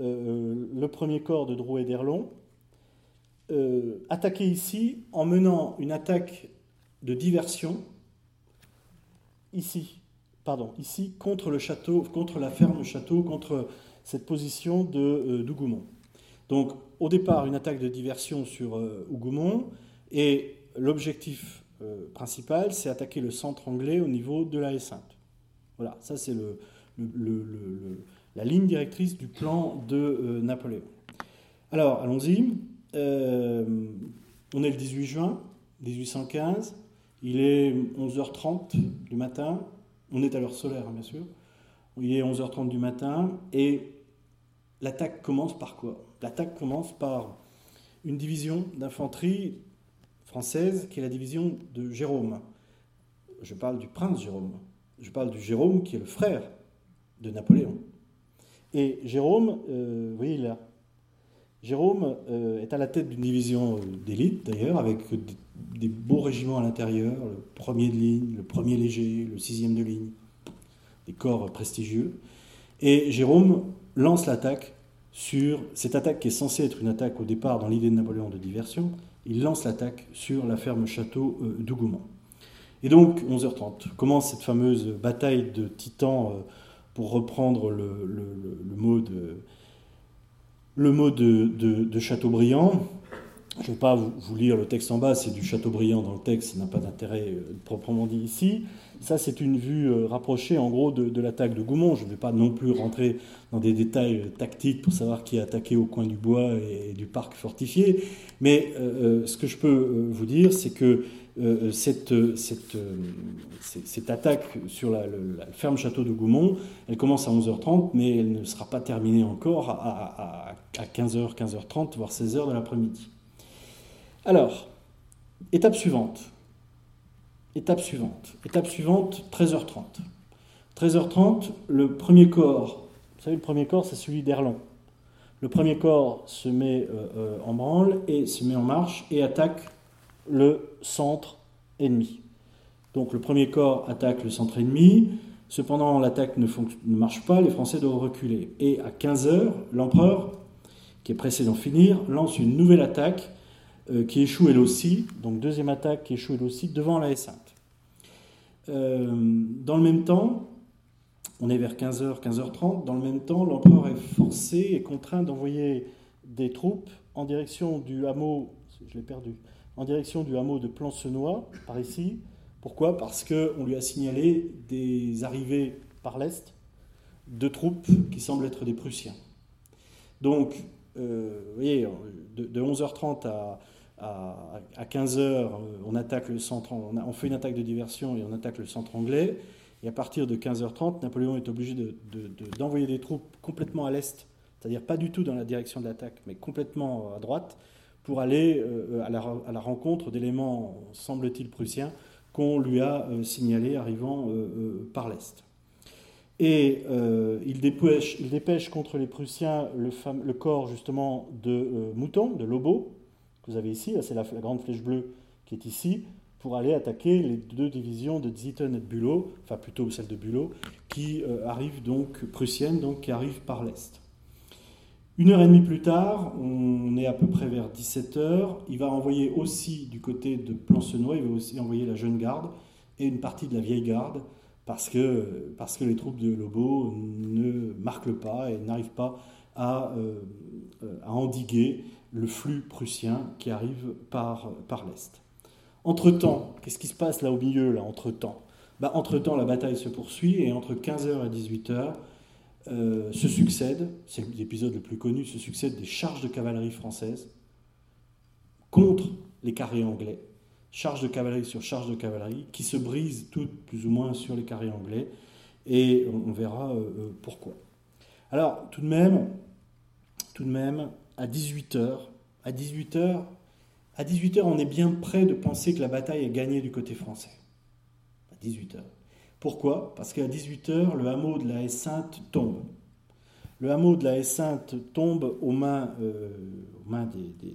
euh, le premier corps de Drouet d'Erlon. Euh, attaquer ici en menant une attaque de diversion, ici, pardon, ici contre le château, contre la ferme château, contre cette position de euh. Donc, au départ, une attaque de diversion sur euh, et l'objectif euh, principal, c'est attaquer le centre anglais au niveau de la Sainte. Voilà, ça c'est le, la ligne directrice du plan de Napoléon. Alors, allons-y. On est le 18 juin 1815. Il est 11h30 du matin. On est à l'heure solaire, hein, bien sûr. Il est 11h30 du matin. Et l'attaque commence par quoi? L'attaque commence par une division d'infanterie française qui est la division de Jérôme. Je parle du prince Jérôme. Je parle du Jérôme qui est le frère de Napoléon. Et Jérôme, euh, vous voyez là, Jérôme euh, est à la tête d'une division euh, d'élite d'ailleurs, avec des, beaux régiments à l'intérieur, le premier de ligne, le premier léger, le sixième de ligne, des corps prestigieux. Et Jérôme lance l'attaque sur cette attaque qui est censée être une attaque au départ dans l'idée de Napoléon de diversion. Il lance l'attaque sur la ferme château euh, d'Ougoumont. Et donc, 11h30, commence cette fameuse bataille de titans, pour reprendre le mot de le mot de, Chateaubriand. Je ne vais pas vous, lire le texte en bas, c'est du Chateaubriand dans le texte, ça n'a pas d'intérêt euh, proprement dit ici. Ça, c'est une vue euh, rapprochée en gros de, l'attaque de Goumont. Je ne vais pas non plus rentrer dans des détails euh, tactiques pour savoir qui a attaqué au coin du bois et, du parc fortifié. Mais ce que je peux vous dire, c'est que euh, cette, cette, cette, attaque sur la, ferme château de Goumont, elle commence à 11h30, mais elle ne sera pas terminée encore à, 15h, 15h30, voire 16h de l'après-midi. Alors, étape suivante. Étape suivante. Étape suivante, 13h30. 13h30, le premier corps, vous savez, le premier corps, c'est celui d'Erlon. Le premier corps se met euh, euh, en branle et se met en marche et attaque le centre ennemi. Donc le premier corps attaque le centre ennemi, cependant l'attaque ne, marche pas, les Français doivent reculer. Et à 15h, l'empereur, qui est pressé d'en finir, lance une nouvelle attaque euh, qui échoue elle aussi, donc deuxième attaque qui échoue elle aussi, devant la Sainte. Euh, dans le même temps, on est vers 15h, 15h30, dans le même temps, l'empereur est forcé et contraint d'envoyer des troupes en direction du hameau, je l'ai perdu, en direction du hameau de Plancenois, par ici. Pourquoi? Parce qu'on lui a signalé des arrivées par l'Est de troupes qui semblent être des Prussiens. Donc, euh, vous voyez, de, 11h30 à, à, 15h, on attaque le centre, on, fait une attaque de diversion et on attaque le centre anglais. Et à partir de 15h30, Napoléon est obligé d'envoyer des troupes complètement à l'est, c'est-à-dire pas du tout dans la direction de l'attaque, mais complètement à droite, pour aller euh, à, la, rencontre d'éléments, semble-t-il, prussiens qu'on lui a euh, signalés arrivant euh, par l'Est. Et il, dépêche, contre les Prussiens le, corps justement de Mouton, de Lobo, que vous avez ici, c'est la, grande flèche bleue qui est ici, pour aller attaquer les deux divisions de Zieten et de Bülow, enfin plutôt celle de Bülow, qui arrivent donc, prussiennes, donc qui arrivent par l'Est. Une heure et demie plus tard, on est à peu près vers 17 heures, il va envoyer aussi du côté de Plancenois, il va aussi envoyer la jeune garde et une partie de la vieille garde, parce que, les troupes de Lobo ne marquent pas et n'arrivent pas à, euh, à, endiguer le flux prussien qui arrive par, par l'Est. Entre-temps, qu'est-ce qui se passe là au milieu, là, entre-temps? Bah, Entre-temps, la bataille se poursuit et entre 15h et 18h, euh, se succèdent, c'est l'épisode le plus connu, se succèdent des charges de cavalerie françaises contre les carrés anglais. Charges de cavalerie sur charges de cavalerie qui se brisent toutes plus ou moins sur les carrés anglais et on, verra euh, euh, pourquoi. Alors, tout de même, tout de même, à 18h, à 18h, à 18h, on est bien près de penser que la bataille est gagnée du côté français. À 18h. Pourquoi? Parce qu'à 18h, le hameau de la haie Sainte tombe. Le hameau de la haie Sainte tombe aux mains, euh,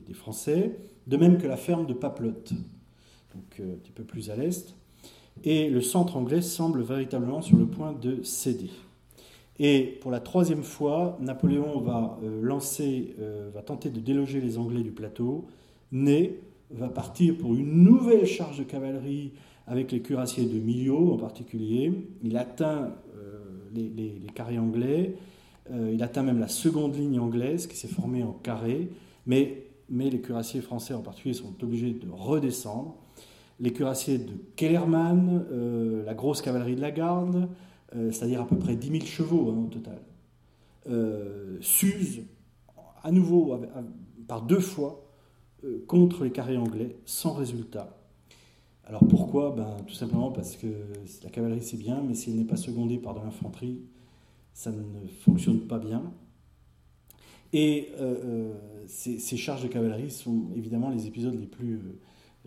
des, Français, de même que la ferme de Paplotte, donc euh, un petit peu plus à l'est. Et le centre anglais semble véritablement sur le point de céder. Et pour la troisième fois, Napoléon va euh, lancer, va tenter de déloger les Anglais du plateau. Ney va partir pour une nouvelle charge de cavalerie avec les cuirassiers de Millau en particulier. Il atteint les, les, carrés anglais, il atteint même la seconde ligne anglaise qui s'est formée en carré, mais, mais les cuirassiers français en particulier sont obligés de redescendre. Les cuirassiers de Kellerman, la grosse cavalerie de la garde, c'est-à-dire à peu près 10 000 chevaux hein, au total, s'usent à nouveau par deux fois euh, contre les carrés anglais sans résultat. Alors pourquoi? Ben, Tout simplement parce que la cavalerie c'est bien, mais si elle n'est pas secondée par de l'infanterie, ça ne fonctionne pas bien. Et euh, euh, ces, charges de cavalerie sont évidemment les épisodes les plus,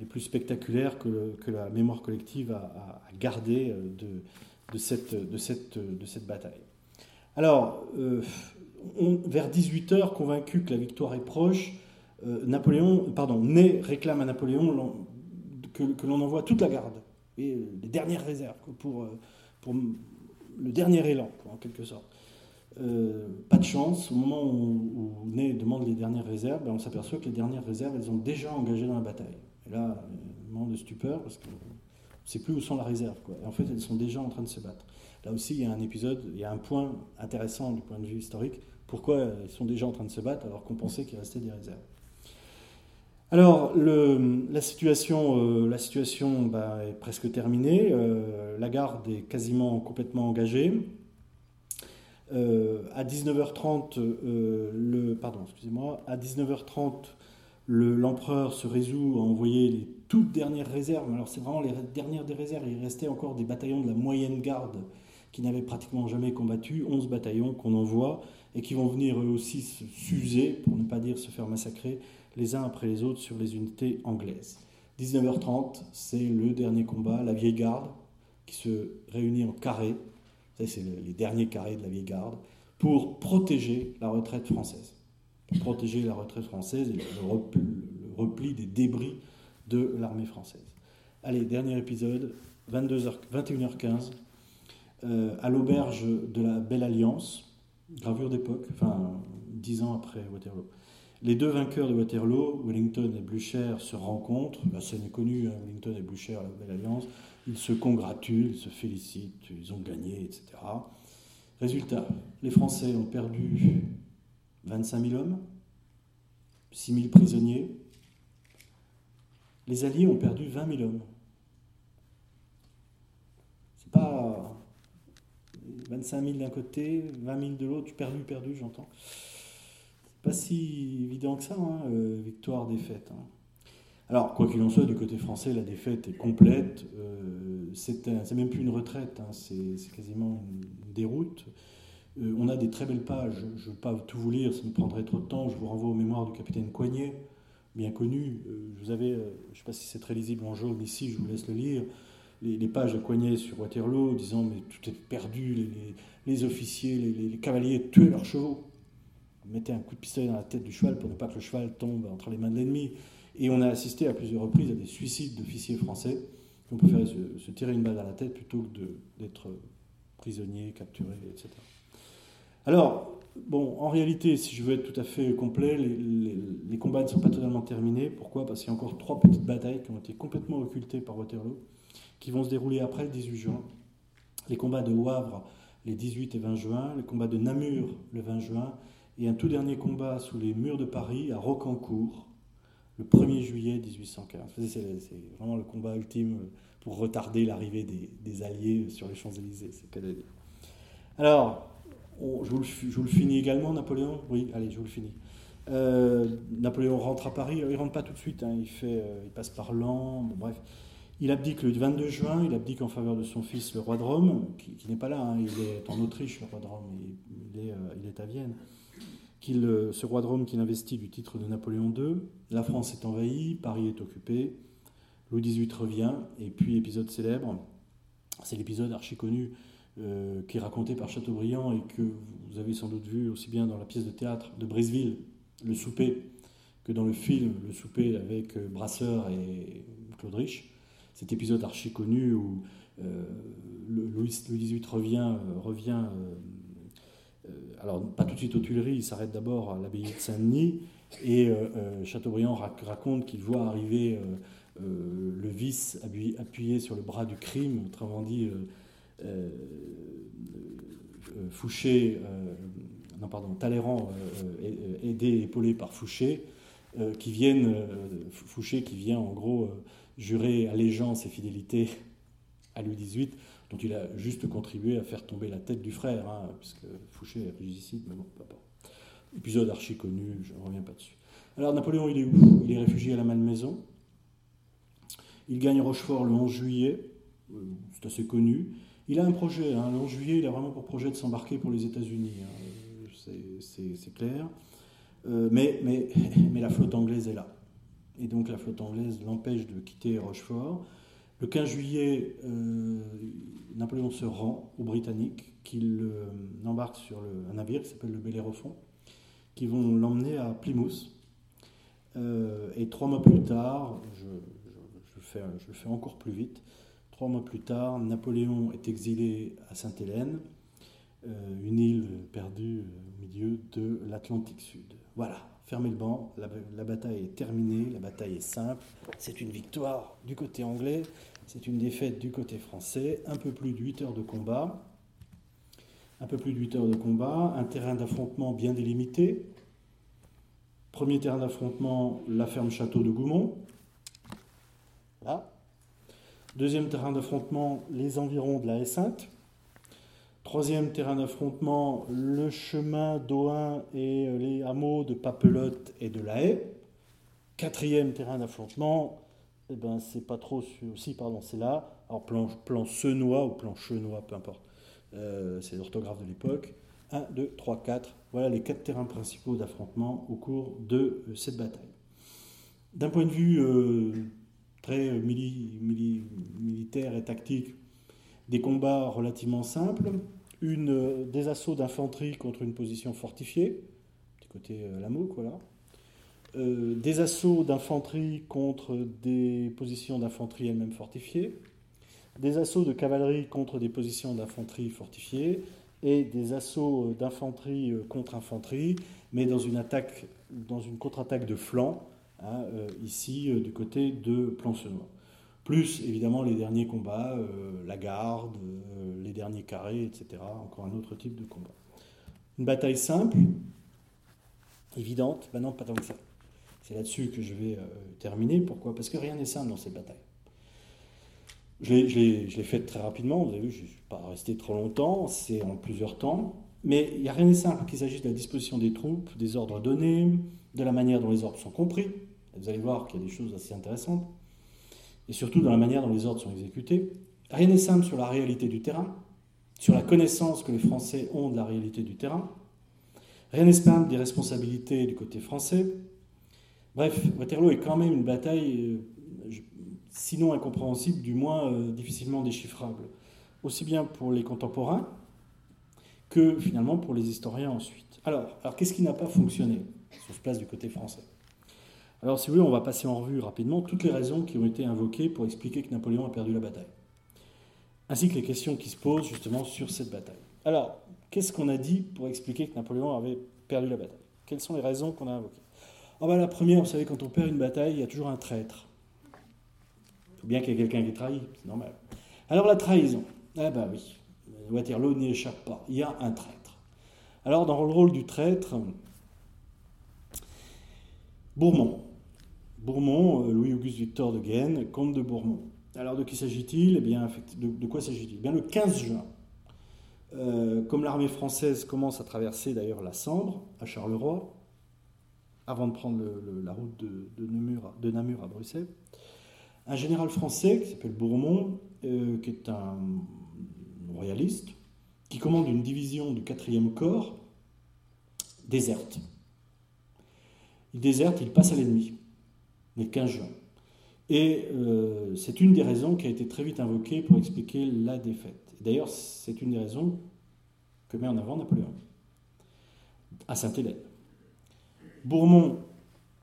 plus spectaculaires que, la mémoire collective a, gardé de, cette, bataille. Alors, vers 18h, convaincu que la victoire est proche, euh, Napoléon, pardon, Ney réclame à Napoléon que, l'on envoie toute la garde et euh, les dernières réserves pour, euh, pour le dernier élan, en quelque sorte. pas de chance, au moment où, Ney demande les dernières réserves, ben, on s'aperçoit que les dernières réserves, elles ont déjà engagé dans la bataille. Et là, moment de stupeur, parce qu'on ne sait plus où sont la réserve. Et en fait, elles sont déjà en train de se battre. Là aussi, il y a un épisode, il y a un point intéressant du point de vue historique. Pourquoi ils sont déjà en train de se battre alors qu'on pensait qu'il restait des réserves? Alors, la situation, euh, bah, est presque terminée. Euh, la garde est quasiment complètement engagée. Euh, à 19h30, le, pardon, excusez-moi, à 19h30, l'empereur se résout à envoyer les toutes dernières réserves. Alors, c'est vraiment les dernières des réserves. Il restait encore des bataillons de la moyenne garde qui n'avaient pratiquement jamais combattu, 11 bataillons qu'on envoie et qui vont venir eux aussi s'user, pour ne pas dire se faire massacrer, les uns après les autres sur les unités anglaises. 19h30, c'est le dernier combat, la vieille garde, qui se réunit en carré, c'est les derniers carrés de la vieille garde, pour protéger la retraite française. Pour protéger la retraite française et le repli, des débris de l'armée française. Allez, dernier épisode, 22h, 21h15, euh, à l'auberge de la Belle Alliance, gravure d'époque, enfin dix ans après Waterloo. Les deux vainqueurs de Waterloo, Wellington et Blücher, se rencontrent. La scène est connue, hein, Wellington et Blücher, la Belle Alliance. Ils se congratulent, ils se félicitent, ils ont gagné, etc. Résultat, les Français ont perdu 25 000 hommes, 6 000 prisonniers. Les Alliés ont perdu 20 000 hommes. C'est pas 25 000 d'un côté, 20 000 de l'autre, perdu, perdu, j'entends pas si évident que ça, hein, euh, victoire, défaite. Hein. Alors, quoi qu'il en soit, du côté français, la défaite est complète. Euh, c'est même plus une retraite, hein, c'est quasiment une déroute. Euh, on a des très belles pages. Je ne veux pas tout vous lire, ça me prendrait trop de temps. Je vous renvoie aux mémoires du capitaine Coignet, bien connu. vous avez, je ne sais pas si c'est très lisible en jaune ici, je vous laisse le lire. Les, pages de Coignet sur Waterloo disant mais tout est perdu, les, officiers, les cavaliers tuaient leurs chevaux mettait un coup de pistolet dans la tête du cheval pour ne pas que le cheval tombe entre les mains de l'ennemi. Et on a assisté à plusieurs reprises à des suicides d'officiers français qui ont préféré se, tirer une balle dans la tête plutôt que d'être prisonniers, capturés, etc. Alors, bon, en réalité, si je veux être tout à fait complet, les, combats ne sont pas totalement terminés. Pourquoi? Parce qu'il y a encore trois petites batailles qui ont été complètement occultées par Waterloo, qui vont se dérouler après le 18 juin. Les combats de Wavre les 18 et 20 juin, les combats de Namur le 20 juin, et un tout dernier combat sous les murs de Paris à Rocancourt, le 1er juillet 1815. C'est vraiment le combat ultime pour retarder l'arrivée des, Alliés sur les Champs-Élysées, c'est. Alors, je, vous le, finis également, Napoléon? Oui, allez, je vous le finis. Euh, Napoléon rentre à Paris, il rentre pas tout de suite, hein, il, fait, euh, il passe par Lens, bref. Il abdique le 22 juin, il abdique en faveur de son fils, le roi de Rome, qui, n'est pas là, hein, il est en Autriche, le roi de Rome, il, est, euh, il est à Vienne euh, ce roi de Rome qu'il investit du titre de Napoléon II. La France est envahie, Paris est occupé, Louis XVIII revient, et puis épisode célèbre, c'est l'épisode archi connu euh, qui est raconté par Chateaubriand et que vous avez sans doute vu aussi bien dans la pièce de théâtre de Briseville, Le souper, que dans le film Le souper avec euh, Brasseur et Claude Rich. Cet épisode archi connu où Louis, XVIII revient, revient alors pas tout de suite aux Tuileries, il s'arrête d'abord à l'abbaye de Saint-Denis, et euh, euh, Chateaubriand raconte qu'il voit arriver le vice appuyé sur le bras du crime, autrement dit, Fouché, non pardon, Talleyrand aidé et épaulé par Fouché, qui Fouché qui vient en gros jurer allégeance et fidélité à Louis XVIII, dont il a juste contribué à faire tomber la tête du frère, hein, puisque Fouché est régicide, mais bon, pas Épisode archi connu, je ne reviens pas dessus. Alors Napoléon, il est où? Il est réfugié à la Malmaison. Il gagne Rochefort le 11 juillet, euh, c'est assez connu. Il a un projet, hein, le 11 juillet, il a vraiment pour projet de s'embarquer pour les États-Unis, hein. c'est clair. Euh, mais, mais, [LAUGHS] mais la flotte anglaise est là. Et donc la flotte anglaise l'empêche de quitter Rochefort. Le 15 juillet, euh, Napoléon se rend aux Britanniques, qui l'embarquent sur un navire qui s'appelle le Bellérophon, qui vont l'emmener à Plymouth. Euh, et trois mois plus tard, je, le fais encore plus vite, trois mois plus tard, Napoléon est exilé à Sainte-Hélène, euh, une île perdue au milieu de l'Atlantique Sud. Voilà, fermez le banc, la, bataille est terminée, la bataille est simple, c'est une victoire du côté anglais, c'est une défaite du côté français, un peu plus de 8 heures de combat, un peu plus de 8 heures de combat, un terrain d'affrontement bien délimité. Premier terrain d'affrontement, la ferme château de Goumont. Là. Deuxième terrain d'affrontement, les environs de la haie Sainte. Troisième terrain d'affrontement, le chemin d'Ohain et les hameaux de Papelotte et de la Haye. Quatrième terrain d'affrontement, eh ben, c'est pas trop Si, pardon, c'est là. Alors, plan, plan Senois ou plan Chenois, peu importe. Euh, c'est l'orthographe de l'époque. 1, 2, 3, 4. Voilà les quatre terrains principaux d'affrontement au cours de euh, cette bataille. D'un point de vue euh, très militaire et tactique, des combats relativement simples, une, des assauts d'infanterie contre une position fortifiée, du côté Lameau, voilà. Des assauts d'infanterie contre des positions d'infanterie elles-mêmes fortifiées, des assauts de cavalerie contre des positions d'infanterie fortifiées et des assauts d'infanterie euh, contre infanterie, mais dans une attaque, dans une contre-attaque de flanc, hein, euh, ici euh, du côté de Plancenois. Plus évidemment les derniers combats, la garde, les derniers carrés, etc. Encore un autre type de combat. Une bataille simple, évidente, ben non, pas tant que ça. C'est là-dessus que je vais terminer. Pourquoi? Parce que rien n'est simple dans cette bataille. Je l'ai fait très rapidement, vous avez vu, je ne suis pas resté trop longtemps, c'est en plusieurs temps. Mais il n'y a rien de simple, qu'il s'agisse de la disposition des troupes, des ordres donnés, de la manière dont les ordres sont compris. Vous allez voir qu'il y a des choses assez intéressantes. Et surtout dans la manière dont les ordres sont exécutés. Rien n'est simple sur la réalité du terrain, sur la connaissance que les Français ont de la réalité du terrain. Rien n'est simple des responsabilités du côté français. Bref, Waterloo est quand même une bataille euh, sinon incompréhensible, du moins euh, difficilement déchiffrable, aussi bien pour les contemporains que finalement pour les historiens ensuite. Alors, alors qu'est-ce qui n'a pas fonctionné sur place du côté français? Alors, si vous voulez, on va passer en revue rapidement toutes les raisons qui ont été invoquées pour expliquer que Napoléon a perdu la bataille, ainsi que les questions qui se posent justement sur cette bataille. Alors, qu'est-ce qu'on a dit pour expliquer que Napoléon avait perdu la bataille? Quelles sont les raisons qu'on a invoquées? Oh ben, La première, vous savez, quand on perd une bataille, il y a toujours un traître bien qu'il y ait quelqu'un qui trahit, c'est normal. Alors la trahison, ah ben oui, Waterloo n'y échappe pas, il y a un traître. Alors dans le rôle du traître, Bourmont. Bourmont, euh, Louis-Auguste Victor de Guen, comte de Bourmont. Alors de qui s'agit-il? Eh bien, de, quoi s'agit-il? Eh Bien le 15 juin, euh, comme l'armée française commence à traverser d'ailleurs la Sambre à Charleroi, avant de prendre la route de, Namur à Bruxelles, un général français qui s'appelle Bourmont, euh, qui est un royaliste, qui commande une division du 4e corps, déserte. Il déserte, il passe à l'ennemi, le 15 juin. Et euh, c'est une des raisons qui a été très vite invoquée pour expliquer la défaite. D'ailleurs, c'est une des raisons que met en avant Napoléon, à Saint-Hélène. Bourmont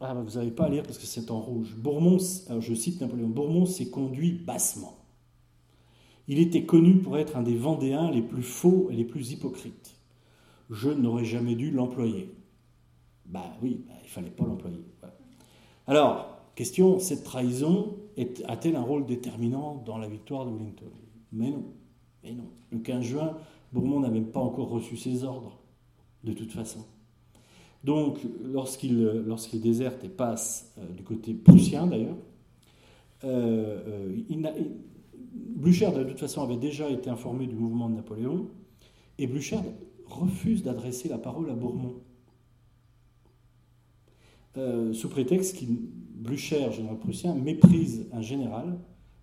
ah, bah, vous n'avez pas à lire parce que c'est en rouge. Bourmont, je cite Napoléon, Bourmont s'est conduit bassement. Il était connu pour être un des Vendéens les plus faux et les plus hypocrites. Je n'aurais jamais dû l'employer. Bah oui, bah, il fallait pas l'employer. Alors, Question, cette trahison a-t-elle un rôle déterminant dans la victoire de Wellington? Mais non, mais non. Le 15 juin, Bourmont n'a même pas encore reçu ses ordres, de toute façon. Donc, lorsqu'il déserte et passe euh, du côté prussien d'ailleurs, euh, euh, Blücher de toute façon avait déjà été informé du mouvement de Napoléon, et Blücher refuse d'adresser la parole à Bourmont. sous prétexte qu'il, Blücher, général prussien, méprise un général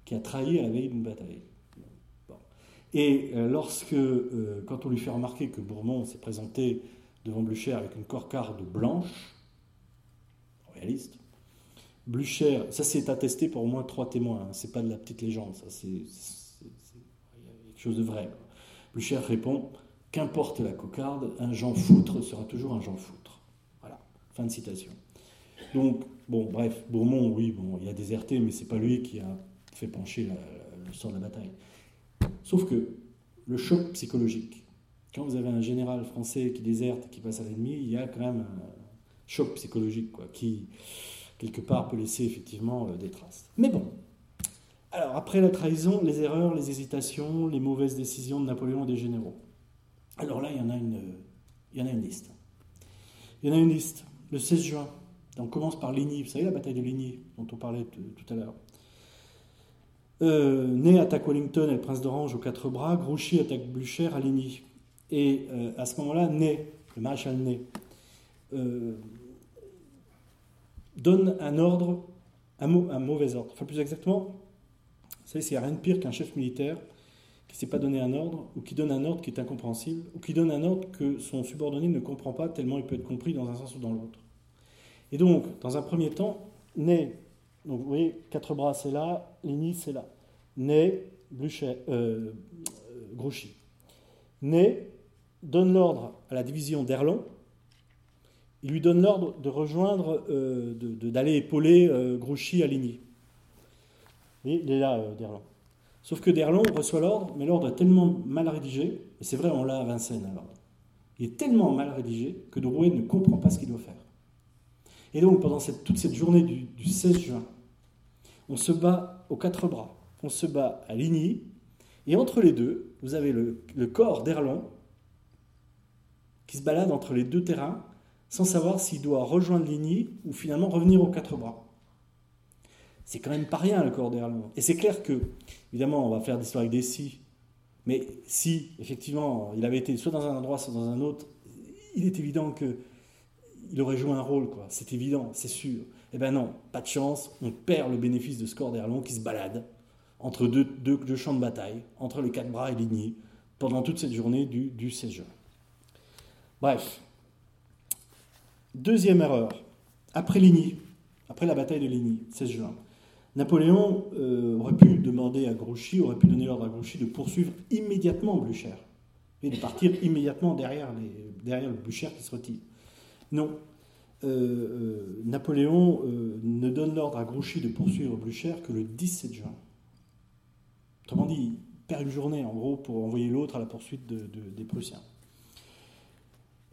qui a trahi à la veille d'une bataille. Et lorsque, quand on lui fait remarquer que Bourmont s'est présenté devant Blücher avec une corcarde blanche, réaliste. Blücher, ça c'est attesté par au moins trois témoins, hein. c'est pas de la petite légende, ça c'est quelque chose de vrai. Blücher répond Qu'importe la cocarde, un Jean Foutre sera toujours un Jean Foutre. Voilà, fin de citation. Donc, bon, bref, Bourmont, oui, bon, il a déserté, mais c'est pas lui qui a fait pencher le sort de la bataille. Sauf que le choc psychologique, quand vous avez un général français qui déserte, qui passe à l'ennemi, il y a quand même un choc psychologique quoi, qui, quelque part, peut laisser effectivement euh, des traces. Mais bon. Alors, après la trahison, les erreurs, les hésitations, les mauvaises décisions de Napoléon et des généraux. Alors là, il y en a une, il y en a une liste. Il y en a une liste. Le 16 juin, on commence par Ligny. Vous savez la bataille de Ligny, dont on parlait tout à l'heure. Euh, Ney attaque Wellington et le prince d'Orange aux quatre bras. Grouchy attaque Blücher à Ligny. Et euh, à ce moment-là, Ney, le maréchal Ney, euh, donne un ordre, un, mauvais ordre. Enfin, plus exactement, vous savez, a rien de pire qu'un chef militaire qui ne sait pas donner un ordre, ou qui donne un ordre qui est incompréhensible, ou qui donne un ordre que son subordonné ne comprend pas tellement il peut être compris dans un sens ou dans l'autre. Et donc, dans un premier temps, Ney, donc vous voyez, quatre bras c'est là, Ligny c'est là. Ney, euh, Grouchy. Ney donne l'ordre à la division d'Erlon. Il lui donne l'ordre de rejoindre, euh, d'aller épauler euh, Grouchy à Ligny. Oui, il est là, euh, d'Erlon. Sauf que d'Erlon reçoit l'ordre, mais l'ordre est tellement mal rédigé, et c'est vrai, on l'a à Vincennes, l'ordre. Il est tellement mal rédigé que Drouet ne comprend pas ce qu'il doit faire. Et donc, pendant toute cette journée du, 16 juin, on se bat aux quatre bras. On se bat à Ligny, et entre les deux, vous avez le, le corps d'Erlon qui se balade entre les deux terrains sans savoir s'il doit rejoindre Ligny ou finalement revenir aux quatre bras. C'est quand même pas rien le corps d'Erlon. Et c'est clair que, évidemment, on va faire l'histoire avec des si, mais si, effectivement, il avait été soit dans un endroit, soit dans un autre, il est évident qu'il aurait joué un rôle. C'est évident, c'est sûr. Eh ben non, pas de chance, on perd le bénéfice de ce corps qui se balade entre deux, champs de bataille, entre les quatre bras et Ligny, pendant toute cette journée du, du 16 juin. Bref. Deuxième erreur. Après Ligny, après la bataille de Ligny, 16 juin, Napoléon euh, aurait pu demander à Grouchy, aurait pu donner l'ordre à Grouchy de poursuivre immédiatement Blücher et de partir [LAUGHS] immédiatement derrière, les, derrière le Blücher qui se retire. Non. Euh, euh, Napoléon ne donne l'ordre à Grouchy de poursuivre Blücher que le 17 juin. Autrement dit, il perd une journée en gros pour envoyer l'autre à la poursuite des Prussiens.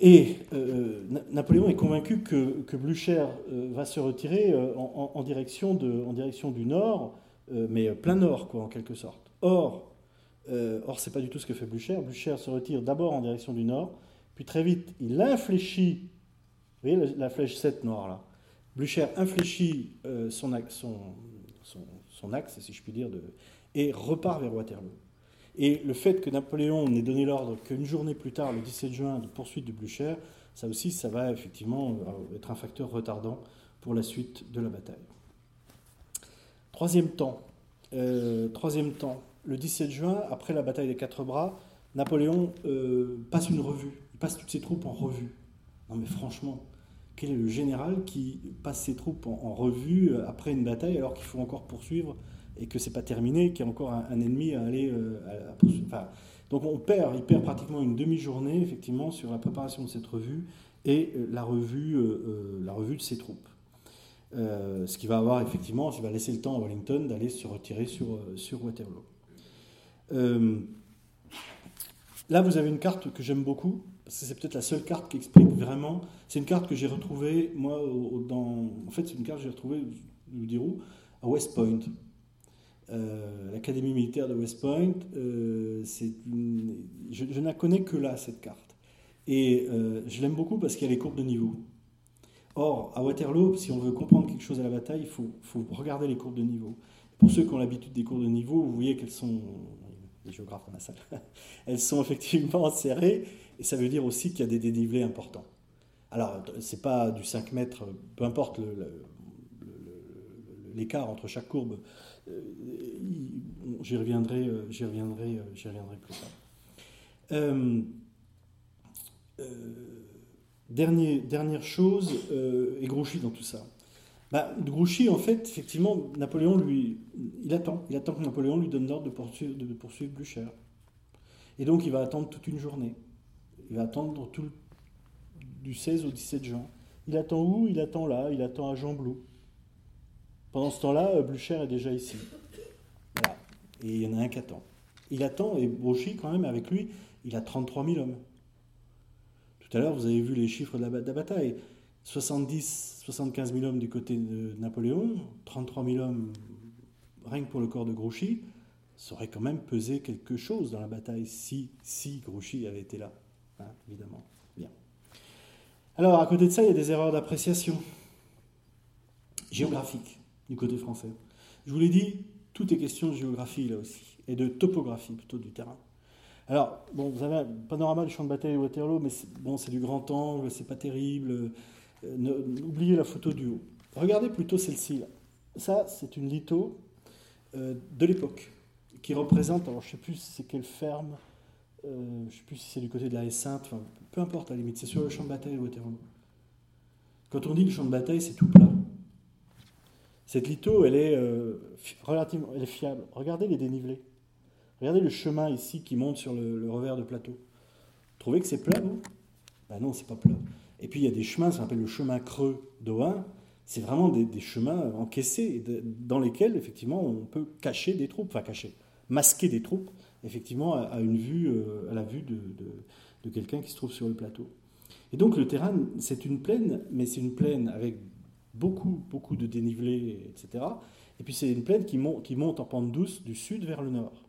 Et euh, Napoléon est convaincu que, que Blücher euh, va se retirer euh, en, direction du nord, mais plein nord, quoi, en quelque sorte. Or, or c'est pas du tout ce que fait Blücher. Blücher se retire d'abord en direction du nord, puis très vite, il infléchit, vous voyez la, flèche 7 noire là, Blücher infléchit son, axe, si je puis dire, et repart vers Waterloo. Et le fait que Napoléon n'ait donné l'ordre qu'une journée plus tard, le 17 juin, de poursuite de Blücher, ça aussi, ça va effectivement euh, être un facteur retardant pour la suite de la bataille. Troisième temps, euh, troisième temps, le 17 juin, après la bataille des Quatre Bras, Napoléon euh, passe une revue, il passe toutes ses troupes en revue. Non mais franchement, quel est le général qui passe ses troupes en revue après une bataille alors qu'il faut encore poursuivre et que c'est pas terminé, qu'il y a encore un, ennemi à aller euh, à, donc on perd, il perd pratiquement une demi-journée effectivement sur la préparation de cette revue et euh, la revue, euh, la revue de ses troupes. ce qui va avoir effectivement, qui va laisser le temps à Wellington d'aller se retirer sur, sur Waterloo. là, vous avez une carte que j'aime beaucoup, parce que c'est peut-être la seule carte qui explique vraiment. C'est une carte que j'ai retrouvée, moi, dans. En fait, c'est une carte que j'ai retrouvée nous dirons, à West Point. L'académie militaire de West Point, c'est je, ne la connais que là, cette carte. Et je l'aime beaucoup parce qu'il y a les courbes de niveau. Or, à Waterloo, si on veut comprendre quelque chose à la bataille, il faut, regarder les courbes de niveau. Pour ceux qui ont l'habitude des courbes de niveau, vous voyez qu'elles sont, les géographes dans la salle, [LAUGHS] elles sont effectivement serrées, et ça veut dire aussi qu'il y a des dénivelés importants. Alors, c'est pas du 5 mètres, peu importe l'écart entre chaque courbe, euh, j'y reviendrai, euh, j'y reviendrai, euh, j'y reviendrai plus tard. Euh, dernière chose, euh, et Grouchy dans tout ça. Bah, Grouchy, en fait, effectivement, Napoléon, lui, il attend. Il attend que Napoléon lui donne l'ordre de poursuivre, de poursuivre. Et donc, il va attendre toute une journée. Il va attendre tout du 16 au 17 juin. Il attend où? Il attend là. Il attend à Jean Blou. Pendant ce temps-là, euh, Blücher est déjà ici. Voilà. Et il y en a un qui attend. Il attend, et Grouchy, quand même, avec lui, il a 33 000 hommes. Tout à l'heure, vous avez vu les chiffres de la, bataille. 70, 75 000 hommes du côté de Napoléon, 33 000 hommes rien que pour le corps de Grouchy, ça aurait quand même pesé quelque chose dans la bataille si, si Grouchy avait été là, hein, évidemment. Bien. Alors, à côté de ça, il y a des erreurs d'appréciation géographique du côté français. Je vous l'ai dit, tout est question de géographie là aussi, et de topographie plutôt du terrain. Alors, bon, vous avez un panorama du champ de bataille de Waterloo, mais bon, c'est du grand angle, c'est pas terrible. Euh, oubliez la photo du haut. Regardez plutôt celle-ci. Là. Ça, c'est une litho euh, de l'époque, qui représente, alors je sais plus c'est quelle ferme, euh, je sais plus si c'est du côté de la S-Sainte, enfin, peu importe à la limite, c'est sur le champ de bataille de Waterloo. Quand on dit le champ de bataille, c'est tout plat. Cette litho, elle est relativement elle est fiable. Regardez les dénivelés. Regardez le chemin ici qui monte sur le, revers de plateau. Vous trouvez que c'est plat, vous? Ben non, c'est pas plat. Et puis il y a des chemins, ça s'appelle le chemin creux d'Oin. C'est vraiment des, chemins encaissés dans lesquels, effectivement, on peut cacher des troupes, enfin cacher, masquer des troupes, effectivement, à, une vue, euh, à la vue de, de quelqu'un qui se trouve sur le plateau. Et donc le terrain, c'est une plaine, mais c'est une plaine avec beaucoup, beaucoup de dénivelé, etc. Et puis c'est une plaine qui, monte, en pente douce du sud vers le nord.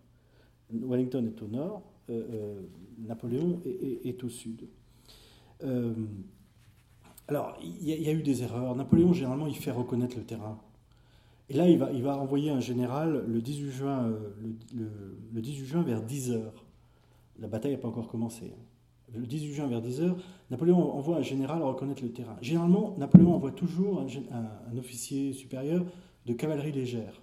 Wellington est au nord, euh, euh, Napoléon est, au sud. Euh, alors, il y, a eu des erreurs. Napoléon, généralement, il fait reconnaître le terrain. Et là, il va, il un général le 18 juin, le, 18 juin vers 10h. La bataille n'a pas encore commencé. Le 18 juin vers 10h, Napoléon envoie un général reconnaître le terrain. Généralement, Napoléon envoie toujours un officier supérieur de cavalerie légère.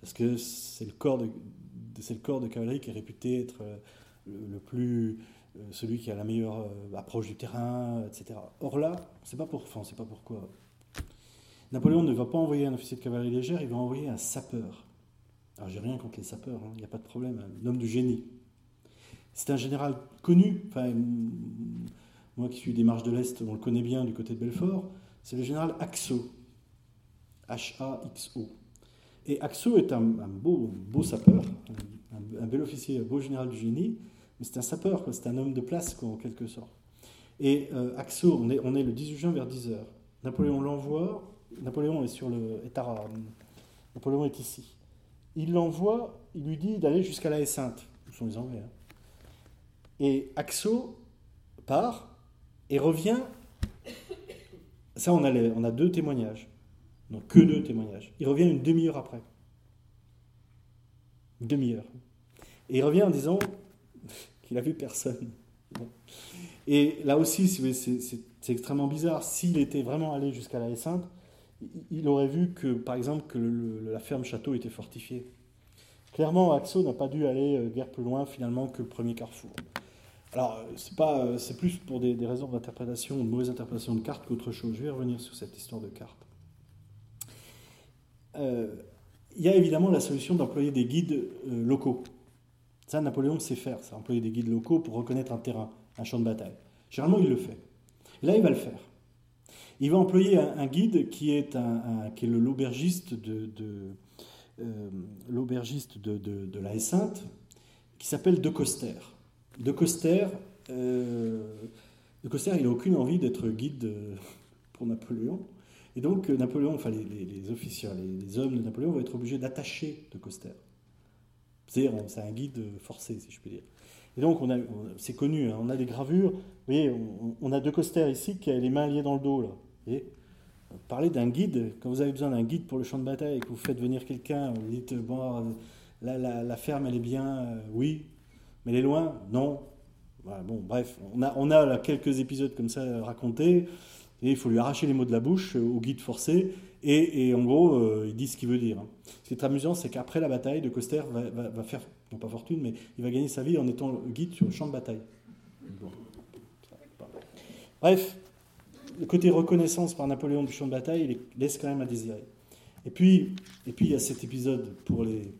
Parce que c'est le corps de, cavalerie qui est réputé être euh, le, plus euh, celui qui a la meilleure euh, approche du terrain, etc. Or là, c'est pas pour, enfin, c'est pas pourquoi. Napoléon ne va pas envoyer un officier de cavalerie légère, il va envoyer un sapeur. Alors j'ai rien contre les sapeurs, il hein, n'y a pas de problème, un homme du génie. C'est un général connu, moi qui suis des marches de l'Est, on le connaît bien du côté de Belfort, c'est le général Axo. H-A-X-O. Et Axo est un, beau, beau sapeur, un, bel officier, un beau général du génie, mais c'est un sapeur, c'est un homme de place en quelque sorte. Et euh, Axo, on est, le 18 juin vers 10h. Napoléon l'envoie, Napoléon est sur le. Est à, Napoléon est ici. Il l'envoie, il lui dit d'aller jusqu'à la Haie-Sainte, où sont les Anglais. Hein. Et Axo part et revient. Ça, on a, deux témoignages. Donc que deux témoignages. Il revient une demi-heure après. Une demi-heure. Et il revient en disant [LAUGHS] qu'il a vu personne. Et là aussi, c'est extrêmement bizarre. S'il était vraiment allé jusqu'à la Sainte, il aurait vu que, par exemple, que la ferme château était fortifiée. Clairement, Axo n'a pas dû aller euh, guère plus loin finalement que le premier carrefour. Alors, c'est pas, c'est plus pour des, raisons d'interprétation, de mauvaise interprétation de carte qu'autre chose. Je vais revenir sur cette histoire de carte. Euh, il y a évidemment la solution d'employer des guides euh, locaux. Ça, Napoléon sait faire, c'est employer des guides locaux pour reconnaître un terrain, un champ de bataille. Généralement, il le fait. Là, il va le faire. Il va employer un, guide qui est, un, qui est l'aubergiste de, de euh, l'aubergiste de, la Sainte, qui s'appelle De Coster. De Coster, de Coster, il n'a aucune envie d'être guide pour Napoléon. Et donc Napoléon, enfin les, officiers, les, hommes de Napoléon vont être obligés d'attacher de Coster. C'est-à-dire, c'est un guide forcé, si je puis dire. Et donc, on a, c'est connu, hein, on a des gravures. Vous voyez, on, a deux costers ici qui a les mains liées dans le dos. Là. Vous Parlez d'un guide, quand vous avez besoin d'un guide pour le champ de bataille que vous faites venir quelqu'un, vous dites, bon, la, la, ferme, elle est bien, euh, oui, mais est loin, non. bon, bref, on a, quelques épisodes comme ça racontés, et il faut lui arracher les mots de la bouche euh, au guide forcé, et, en gros, euh, il dit ce qu'il veut dire. Hein. Ce qui est amusant, c'est qu'après la bataille, De Coster va, faire pas fortune, mais il va gagner sa vie en étant guide sur le champ de bataille. Bref, le côté reconnaissance par Napoléon du champ de bataille, il laisse quand même à désirer. Et puis, et puis il y a cet épisode pour les.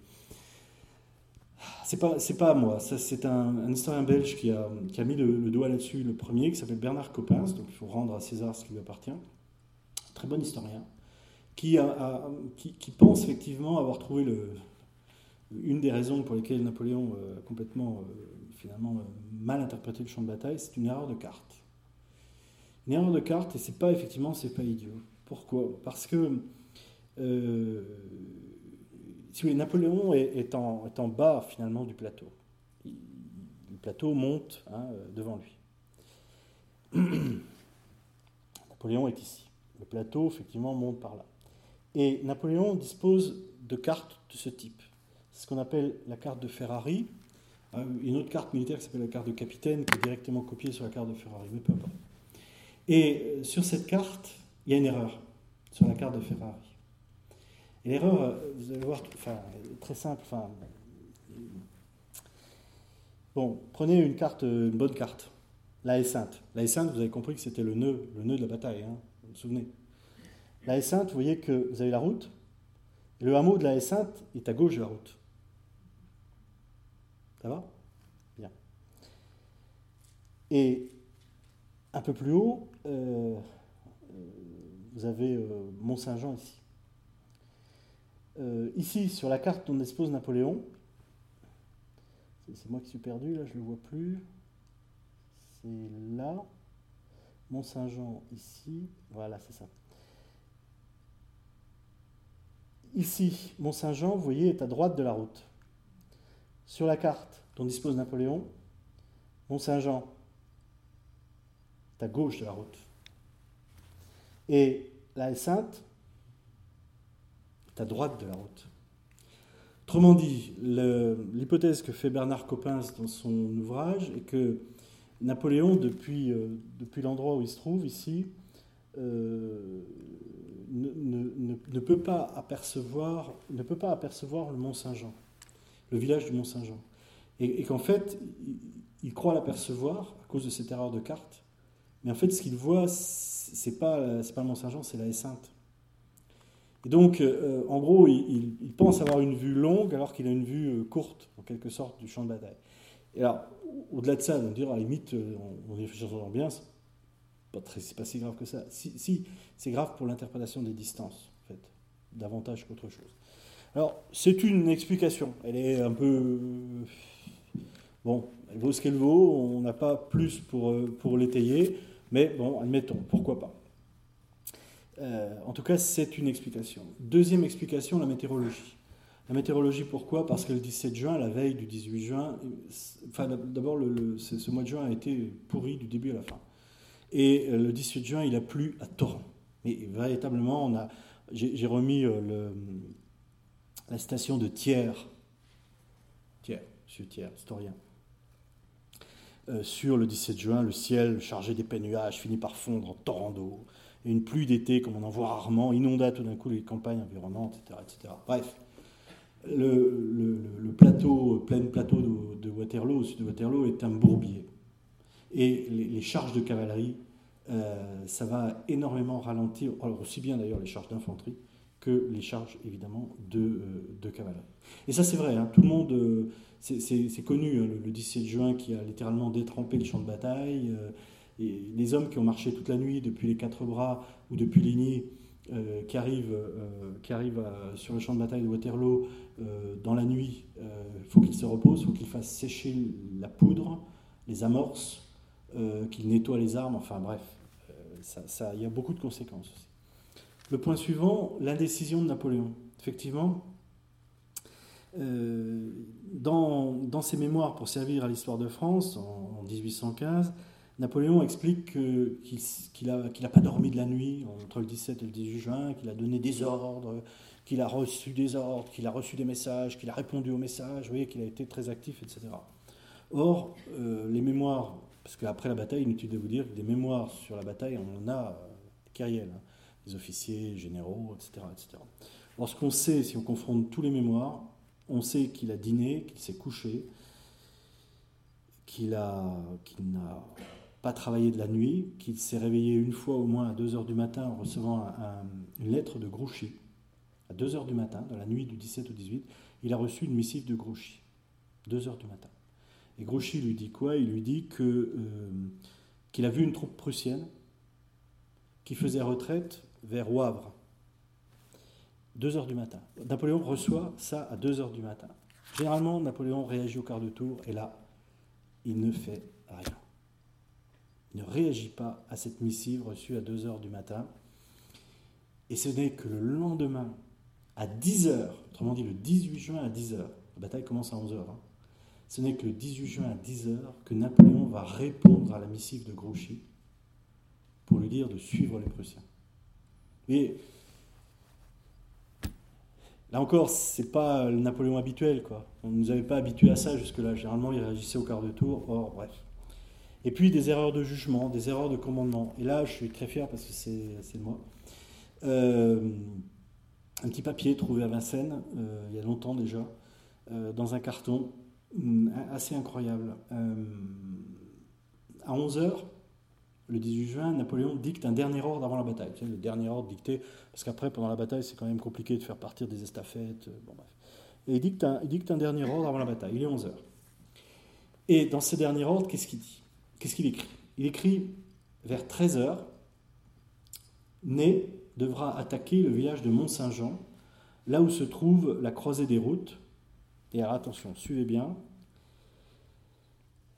C'est pas, c'est pas moi, c'est un, historien belge qui a, mis le, doigt là-dessus, le premier, qui s'appelle Bernard Coppens, donc il faut rendre à César ce qui lui appartient. Très bon historien, qui, pense effectivement avoir trouvé une des raisons pour lesquelles Napoléon a complètement, euh, finalement, euh, mal interprété le champ de bataille, c'est une erreur de carte. Une erreur de carte, et c'est pas, effectivement, c'est pas idiot. Pourquoi? Parce que, euh, si Napoléon est, en, est, en, bas, finalement, du plateau. le plateau monte hein, devant lui. [CLEARS THROAT] Napoléon est ici. Le plateau, effectivement, monte par là. Et Napoléon dispose de cartes de ce type ce qu'on appelle la carte de Ferrari. Euh, une autre carte militaire qui s'appelle la carte de capitaine, qui est directement copiée sur la carte de Ferrari, mais peu importe. Et euh, sur cette carte, il y a une erreur, sur la carte de Ferrari. Et l'erreur, euh, vous allez voir, enfin, très simple. Enfin, bon, prenez une carte, une bonne carte, la S-Sainte. La S-Sainte, vous avez compris que c'était le nœud, le nœud de la bataille, hein, vous vous souvenez. La S-Sainte, vous voyez que vous avez la route, le hameau de la S-Sainte est à gauche de la route. Ça va? Bien. Et un peu plus haut, euh, euh, vous avez euh, Mont-Saint-Jean ici. Ici, sur la carte dont dispose Napoléon, c'est moi qui suis perdu, là je ne le vois plus. C'est là. Mont-Saint-Jean ici. Voilà, c'est ça. Ici, Mont-Saint-Jean, vous voyez, est à droite de la route. Sur la carte dont dispose Napoléon, Mont-Saint-Jean est à gauche de la route. Et la haie Sainte à droite de la route. Autrement dit, l'hypothèse que fait Bernard Coppens dans son ouvrage est que Napoléon, depuis, euh, depuis l'endroit où il se trouve, ici, euh, ne, ne, peut pas apercevoir, ne peut pas apercevoir le Mont Saint-Jean le village du Mont-Saint-Jean. Et, qu'en fait, il, croit l'apercevoir à cause de cette erreur de carte. Mais en fait, ce qu'il voit, c'est pas, pas le Mont-Saint-Jean, c'est la haie Sainte. Et donc, euh, en gros, il, pense avoir une vue longue alors qu'il a une vue euh, courte, en quelque sorte, du champ de bataille. Et alors, au-delà de ça, on dire à la limite, euh, on, réfléchit bien, c'est pas, si grave que ça. Si, si c'est grave pour l'interprétation des distances, en fait, davantage qu'autre chose. Alors, c'est une explication. Elle est un peu. Bon, elle vaut ce qu'elle vaut. On n'a pas plus pour, pour l'étayer. Mais bon, admettons, pourquoi pas. Euh, en tout cas, c'est une explication. Deuxième explication, la météorologie. La météorologie, pourquoi? Parce que le 17 juin, la veille du 18 juin, enfin d'abord, ce mois de juin a été pourri du début à la fin. Et euh, le 18 juin, il a plu à torrent. Mais véritablement, on a, j'ai remis le, la station de Thiers, Thiers, monsieur Thiers, historien, euh, sur le 17 juin, le ciel chargé d'épais nuages finit par fondre en torrent d'eau, une pluie d'été, comme on en voit rarement, inonda tout d'un coup les campagnes environnantes, etc. etc. Bref, le, plateau, plein plateau de, Waterloo, au sud de Waterloo, est un bourbier. Et les, charges de cavalerie, euh, ça va énormément ralentir, aussi bien d'ailleurs les charges d'infanterie, que les charges, évidemment, de, euh, cavalerie. Et ça, c'est vrai, hein, tout le monde, euh, c'est connu, hein, le, 17 juin qui a littéralement détrempé le champ de bataille, les hommes qui ont marché toute la nuit depuis les quatre bras ou depuis Ligny, qui arrivent, qui arrivent sur le champ de bataille de Waterloo dans la nuit, il faut qu'ils se reposent, il faut qu'ils fassent sécher la poudre, les amorces, qu'ils nettoient les armes, enfin bref, il y a beaucoup de conséquences aussi. Le point suivant, l'indécision de Napoléon. Effectivement, euh, dans, ses mémoires pour servir à l'histoire de France, en, 1815, Napoléon explique qu'il n'a pas dormi de la nuit entre le 17 et le 18 juin, qu'il a donné des ordres, qu'il a reçu des ordres, qu'il a reçu des messages, qu'il a répondu aux messages, qu'il a été très actif, etc. Or, euh, les mémoires, parce qu'après la bataille, inutile de vous dire que des mémoires sur la bataille, on en a euh, hein, des officiers, généraux, etc. etc. Sait, si on confronte tous les mémoires, on sait qu'il a dîné, qu'il s'est couché, qu'il n'a pas travaillé de la nuit, qu'il s'est réveillé une fois au moins à 2 heures du matin en recevant une lettre de Grouchy. À 2 heures du matin, dans la nuit du 17 au 18, il a reçu une missive de Grouchy. 2 heures du matin. Et Grouchy lui dit quoi? Il lui dit euh, qu'il a vu une troupe prussienne qui faisait retraite vers Wavre. 2 heures du matin. Napoléon reçoit ça à 2 heures du matin. Généralement, Napoléon réagit au quart de tour, et là, il ne fait rien. Ne réagit pas à cette missive reçue à 2 heures du matin. Et ce n'est que le lendemain, à 10 heures, autrement dit le 18 juin à 10 heures, la bataille commence à 11 heures, hein, ce n'est que le 18 juin à 10 heures que Napoléon va répondre à la missive de Grouchy pour lui dire de suivre les Prussiens. Et Là encore, c'est pas le Napoléon habituel, quoi. On ne nous avait pas habitués à ça jusque-là. Généralement, il réagissait au quart de tour. Or, bref. Et puis des erreurs de jugement, des erreurs de commandement. Et là, je suis très fier parce que c'est moi. Euh, un petit papier trouvé à Vincennes, euh, il y a longtemps déjà, euh, dans un carton, mm, assez incroyable. à 11h, le 18 juin, Napoléon dicte un dernier ordre avant la bataille. le dernier ordre dicté, parce qu'après, pendant la bataille, c'est quand même compliqué de faire partir des estafettes. Bon, bref. Et il dicte, un, il dicte un dernier ordre avant la bataille. Il est 11 heures. Et dans ce dernier ordre, qu'est-ce qu'il dit? Qu'est-ce qu'il écrit? Il écrit vers 13 heures, Ney devra attaquer le village de Mont-Saint-Jean, là où se trouve la croisée des routes. Et alors attention, suivez bien.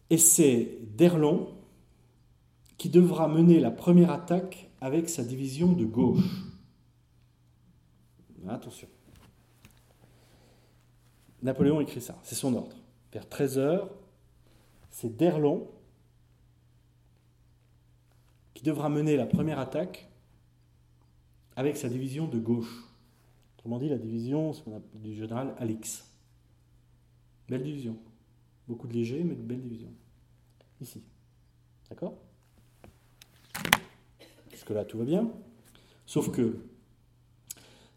Et c'est Derlon, qui devra mener la première attaque avec sa division de gauche. Attention. Napoléon écrit ça, c'est son ordre. Vers 13h, c'est Derlon qui devra mener la première attaque avec sa division de gauche. Autrement dit, la division du général Alix. Belle division. Beaucoup de légers, mais de belle division. Ici. D'accord? Que là tout va bien. Sauf que,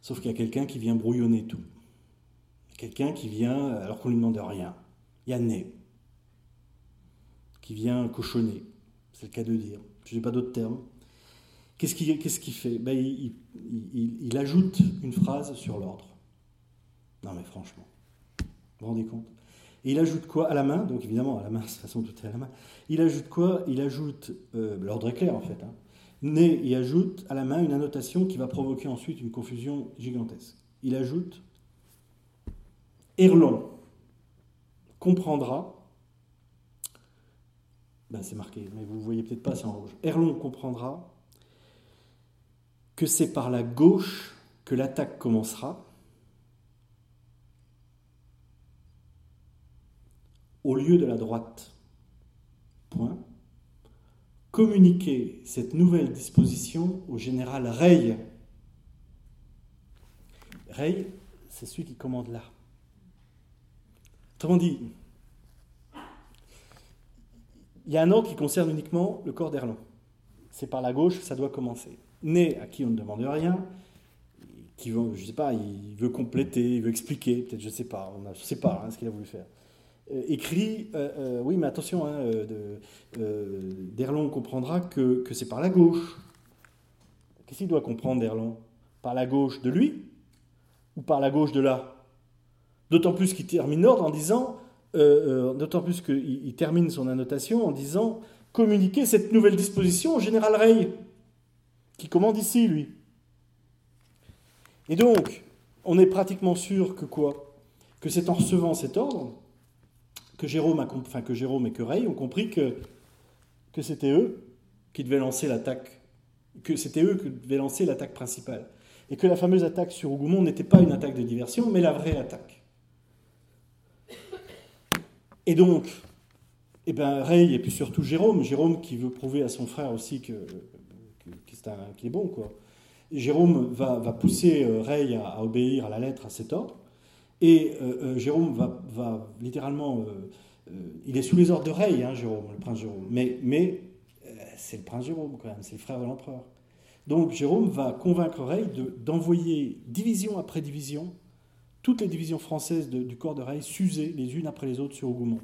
sauf qu'il y a quelqu'un qui vient brouillonner tout. Quelqu'un qui vient, alors qu'on lui demande rien. Il y a Ney, qui vient cochonner, c'est le cas de dire. Je n'ai pas d'autres termes. Qu'est-ce qu'il fait? Ben, il, il, ajoute une phrase sur l'ordre. Non mais franchement, vous vous rendez compte? Et il ajoute quoi À la main, donc évidemment à la main, de toute façon tout est à la main. Il ajoute quoi? Il ajoute, euh, l'ordre est clair en fait, hein. Né y ajoute à la main une annotation qui va provoquer ensuite une confusion gigantesque. Il ajoute Erlon comprendra. Ben c'est marqué, mais vous ne voyez peut-être pas, c'est en rouge. Erlon comprendra que c'est par la gauche que l'attaque commencera, au lieu de la droite. Point communiquer cette nouvelle disposition au général Rey. Rey, c'est celui qui commande là. Autrement dit, il y a un ordre qui concerne uniquement le corps d'Erlon. C'est par la gauche ça doit commencer. Né à qui on ne demande rien, qui veut, je sais pas, il veut compléter, il veut expliquer, peut-être, je sais pas, on je sais pas hein, ce qu'il a voulu faire. Euh, écrit, euh, euh, oui, mais attention, hein, Derlon comprendra que, c'est par la gauche. Qu'est-ce qu'il doit comprendre, Derlon Par la gauche de lui ou par la gauche de là? D'autant plus qu'il termine l'ordre en disant, d'autant plus qu'il termine son annotation en disant communiquer cette nouvelle disposition au général Rey, qui commande ici, lui. Et donc, on est pratiquement sûr que quoi? Que c'est en recevant cet ordre que Jérôme, a, enfin, que Jérôme et que Ray ont compris que, c'était eux qui devaient lancer l'attaque, que c'était eux qui devaient lancer l'attaque principale. et que la fameuse attaque sur Hougoumont n'était pas une attaque de diversion, mais la vraie attaque. Et donc, eh ben, Ray, et puis surtout Jérôme, Jérôme qui veut prouver à son frère aussi que, qu'il est bon, quoi. Jérôme va, va pousser euh, Ray à, obéir à la lettre à cet ordre, et euh, euh, Jérôme va, va littéralement, il est sous les ordres de Ray, hein, Jérôme, le prince Jérôme, mais, mais c'est le prince Jérôme quand même, c'est le frère de l'empereur. Donc Jérôme va convaincre Ray d'envoyer division après division, toutes les divisions françaises du corps de Ray s'user les unes après les autres sur Hougoumont.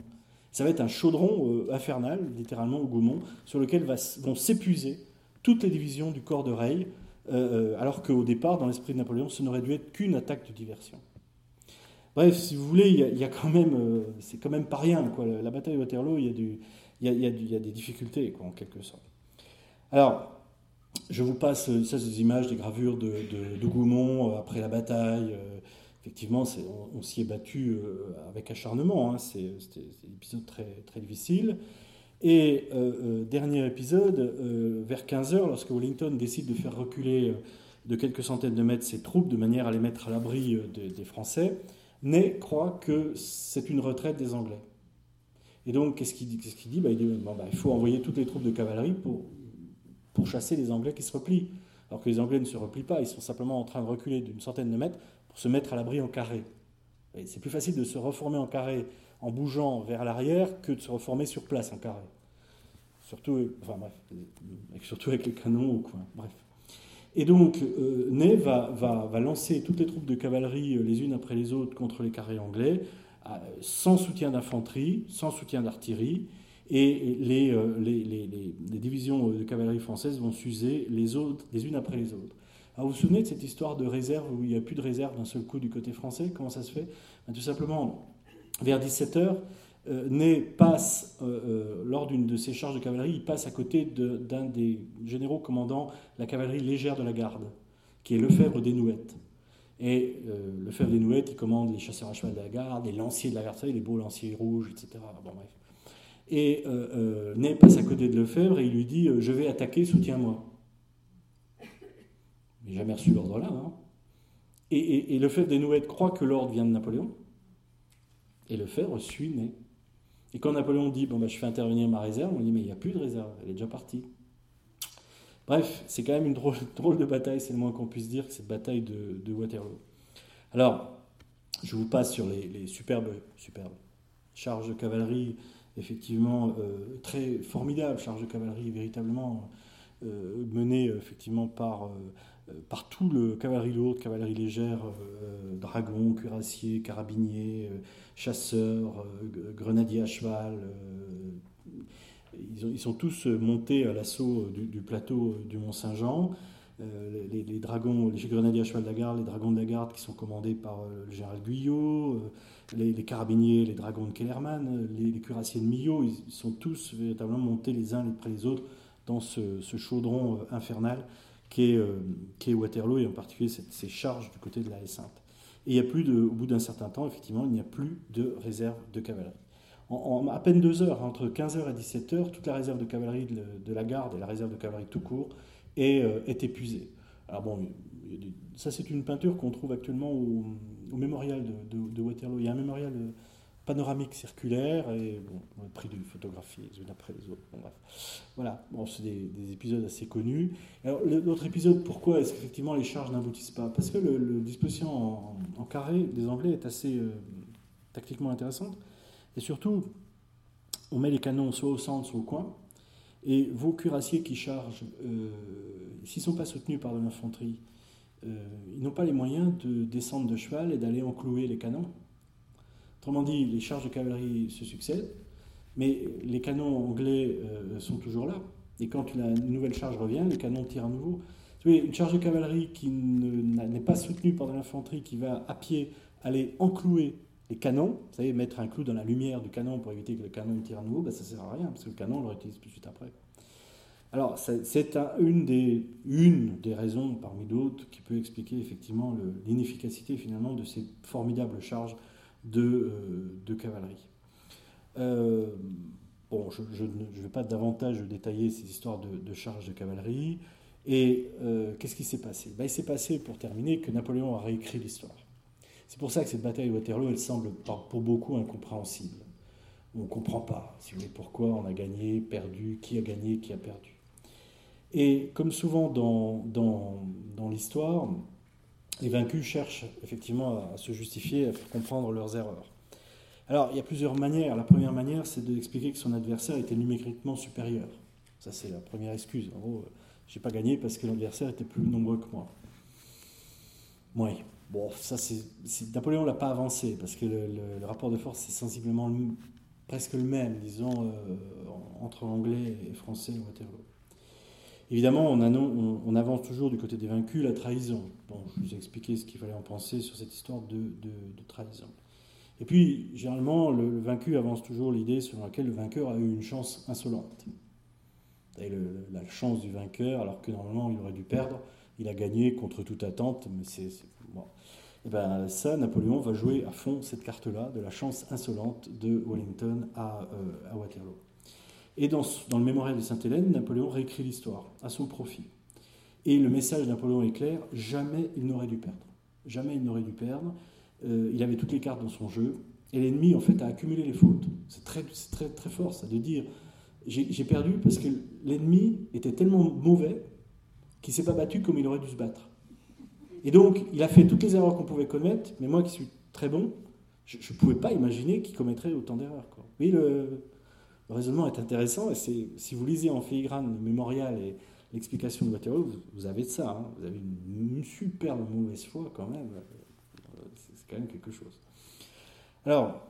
Ça va être un chaudron infernal, littéralement Hougoumont, sur lequel vont s'épuiser toutes les divisions du corps de Ray, euh, euh, alors qu'au départ, dans l'esprit de Napoléon, ce n'aurait dû être qu'une attaque de diversion. Bref, si vous voulez, il y, a, quand même, euh, c'est quand même pas rien. Quoi. La, bataille de Waterloo, il y a, y a, des difficultés, en quelque sorte. Alors, je vous passe ça, ces images, des gravures de, de, après la bataille. Effectivement, on, s'y est battu avec acharnement. Hein. C'était un épisode très, difficile. Et euh, euh, dernier épisode, euh, vers 15h, lorsque Wellington décide de faire reculer de quelques centaines de mètres ses troupes de manière à les mettre à l'abri des Français, Ney croit que c'est une retraite des Anglais. Et donc, qu'est-ce qu'il dit, qu dit, bah, il, dit bon, bah, il faut envoyer toutes les troupes de cavalerie pour, pour chasser les Anglais qui se replient. Alors que les Anglais ne se replient pas, ils sont simplement en train de reculer d'une centaine de mètres se mettre à l'abri en carré. C'est plus facile de se reformer en carré en bougeant vers l'arrière que de se reformer sur place en carré. Surtout, enfin bref, surtout avec les canons au coin. Bref. Et donc, euh, Ney va, va, va, lancer toutes les troupes de cavalerie euh, les unes après les autres contre les carrés anglais, euh, sans soutien d'infanterie, sans soutien d'artillerie, et les, les, les, les, divisions de cavalerie françaises vont s'user les unes après les autres. Alors, vous vous souvenez de cette histoire de réserve où il n'y a plus de réserve d'un seul coup du côté français? Comment ça se fait? Ben, Tout simplement, vers 17h, euh, Ney passe, euh, euh, lors d'une de ses charges de cavalerie, il passe à côté d'un des généraux commandant la cavalerie légère de la garde, qui est Lefebvre des Nouettes. Et Lefebvre des Nouettes, il commande les chasseurs à cheval de la garde, les lanciers de la garde, les beaux lanciers rouges, etc. Bon, bref. Et Ney passe à côté de Lefebvre et il lui dit Je vais attaquer, soutiens-moi. Mais jamais reçu l'ordre là. Hein. Et, et Lefebvre des Nouettes croit que l'ordre vient de Napoléon. Et Lefebvre suit Ney. Et quand Napoléon dit bon, bah, je fais intervenir ma réserve, on dit mais il n'y a plus de réserve, elle est déjà partie. Bref, c'est quand même une drôle, [LAUGHS] de bataille, c'est le moins qu'on puisse dire, cette bataille de, Waterloo. Alors, je vous passe sur les, superbes, superbes charges de cavalerie, effectivement euh, très formidables charges de cavalerie, véritablement euh, menées effectivement par, euh, par tout le cavalerie lourde, cavalerie légère, dragons, cuirassiers, carabiniers chasseurs, euh, grenadiers à cheval. Euh, ils, sont tous montés à l'assaut du, plateau du Mont-Saint-Jean. Euh, les, dragons, les grenadiers à cheval de la garde, les dragons de la garde qui sont commandés par le général Guyot, les, carabiniers, les dragons de Kellerman, les, cuirassiers de Millau, ils sont tous véritablement montés les uns après les autres dans ce, chaudron infernal qu'est est Waterloo et en particulier ces charges du côté de la Haie-Sainte. Et il y a plus au bout d'un certain temps, effectivement, il n'y a plus de réserve de cavalerie. En, à peine deux heures, entre 15h et 17h, toute la réserve de cavalerie de, la garde et la réserve de cavalerie tout court est, euh, est épuisée. Alors bon, ça c'est une peinture qu'on trouve actuellement au, mémorial de, de, Waterloo. Il y a un mémorial euh, panoramique circulaire et on a pris des photographies les unes après les autres. Voilà, bon, c'est des, épisodes assez connus. Alors, l'autre épisode, pourquoi est-ce qu'effectivement les charges n'aboutissent pas? Parce que le, le disposition en, carré des Anglais est assez euh, tactiquement intéressante. Et surtout, on met les canons soit au centre, soit au coin. Et vos cuirassiers qui chargent, euh, s'ils ne sont pas soutenus par de l'infanterie, euh, ils n'ont pas les moyens de descendre de cheval et d'aller enclouer les canons Autrement dit, les charges de cavalerie se succèdent, mais les canons anglais euh, sont toujours là. Et quand la nouvelle charge revient, les canons tirent à nouveau. Une charge de cavalerie qui n'est pas soutenue par de l'infanterie, qui va à pied aller enclouer les canons, vous savez, mettre un clou dans la lumière du canon pour éviter que le canon tire à nouveau, ben, ça ne sert à rien, parce que le canon, on le réutilise tout de suite après. Alors, c'est une des, une des raisons, parmi d'autres, qui peut expliquer effectivement l'inefficacité finalement de ces formidables charges de, euh, de cavalerie. Euh, bon, je, ne vais pas davantage détailler ces histoires de, de charges de cavalerie. Et euh, qu'est-ce qui s'est passé? Ben, Il s'est passé, pour terminer, que Napoléon a réécrit l'histoire. C'est pour ça que cette bataille de Waterloo, elle semble pour beaucoup incompréhensible. On ne comprend pas, si vous voulez, pourquoi on a gagné, perdu, qui a gagné, qui a perdu. Et comme souvent dans, dans, dans l'histoire, les vaincus cherchent effectivement à se justifier, à faire comprendre leurs erreurs. Alors, il y a plusieurs manières. La première manière, c'est d'expliquer que son adversaire était numériquement supérieur. Ça, c'est la première excuse. En gros, j'ai pas gagné parce que l'adversaire était plus nombreux que moi. Oui. Bon, ça, c'est, Napoléon l'a pas avancé parce que le, rapport de force est sensiblement presque le même, disons, euh, entre anglais et français ou Waterloo. Évidemment, on, avance toujours du côté des vaincus la trahison. Bon, je vous ai expliqué ce qu'il fallait en penser sur cette histoire de, trahison. Et puis, généralement, le, vaincu avance toujours l'idée selon laquelle le vainqueur a eu une chance insolente. la chance du vainqueur, alors que normalement il aurait dû perdre, il a gagné contre toute attente, mais c'est. Bon. Et bien ça, Napoléon va jouer à fond cette carte-là de la chance insolente de Wellington à, euh, à Waterloo. Et dans, le mémorial de Sainte-Hélène, Napoléon réécrit l'histoire à son profit. Et le message de Napoléon est clair, jamais il n'aurait dû perdre. Jamais il n'aurait dû perdre. Euh, il avait toutes les cartes dans son jeu. Et l'ennemi, en fait, a accumulé les fautes. C'est très, très, très fort, ça, de dire j'ai perdu parce que l'ennemi était tellement mauvais qu'il ne s'est pas battu comme il aurait dû se battre. Et donc, il a fait toutes les erreurs qu'on pouvait commettre, mais moi qui suis très bon, je ne pouvais pas imaginer qu'il commettrait autant d'erreurs. Oui, le, le raisonnement est intéressant et si vous lisez en filigrane le mémorial et l'explication de Waterloo, vous, avez ça. Hein. vous avez une, superbe mauvaise foi quand même. C'est quand même quelque chose. Alors,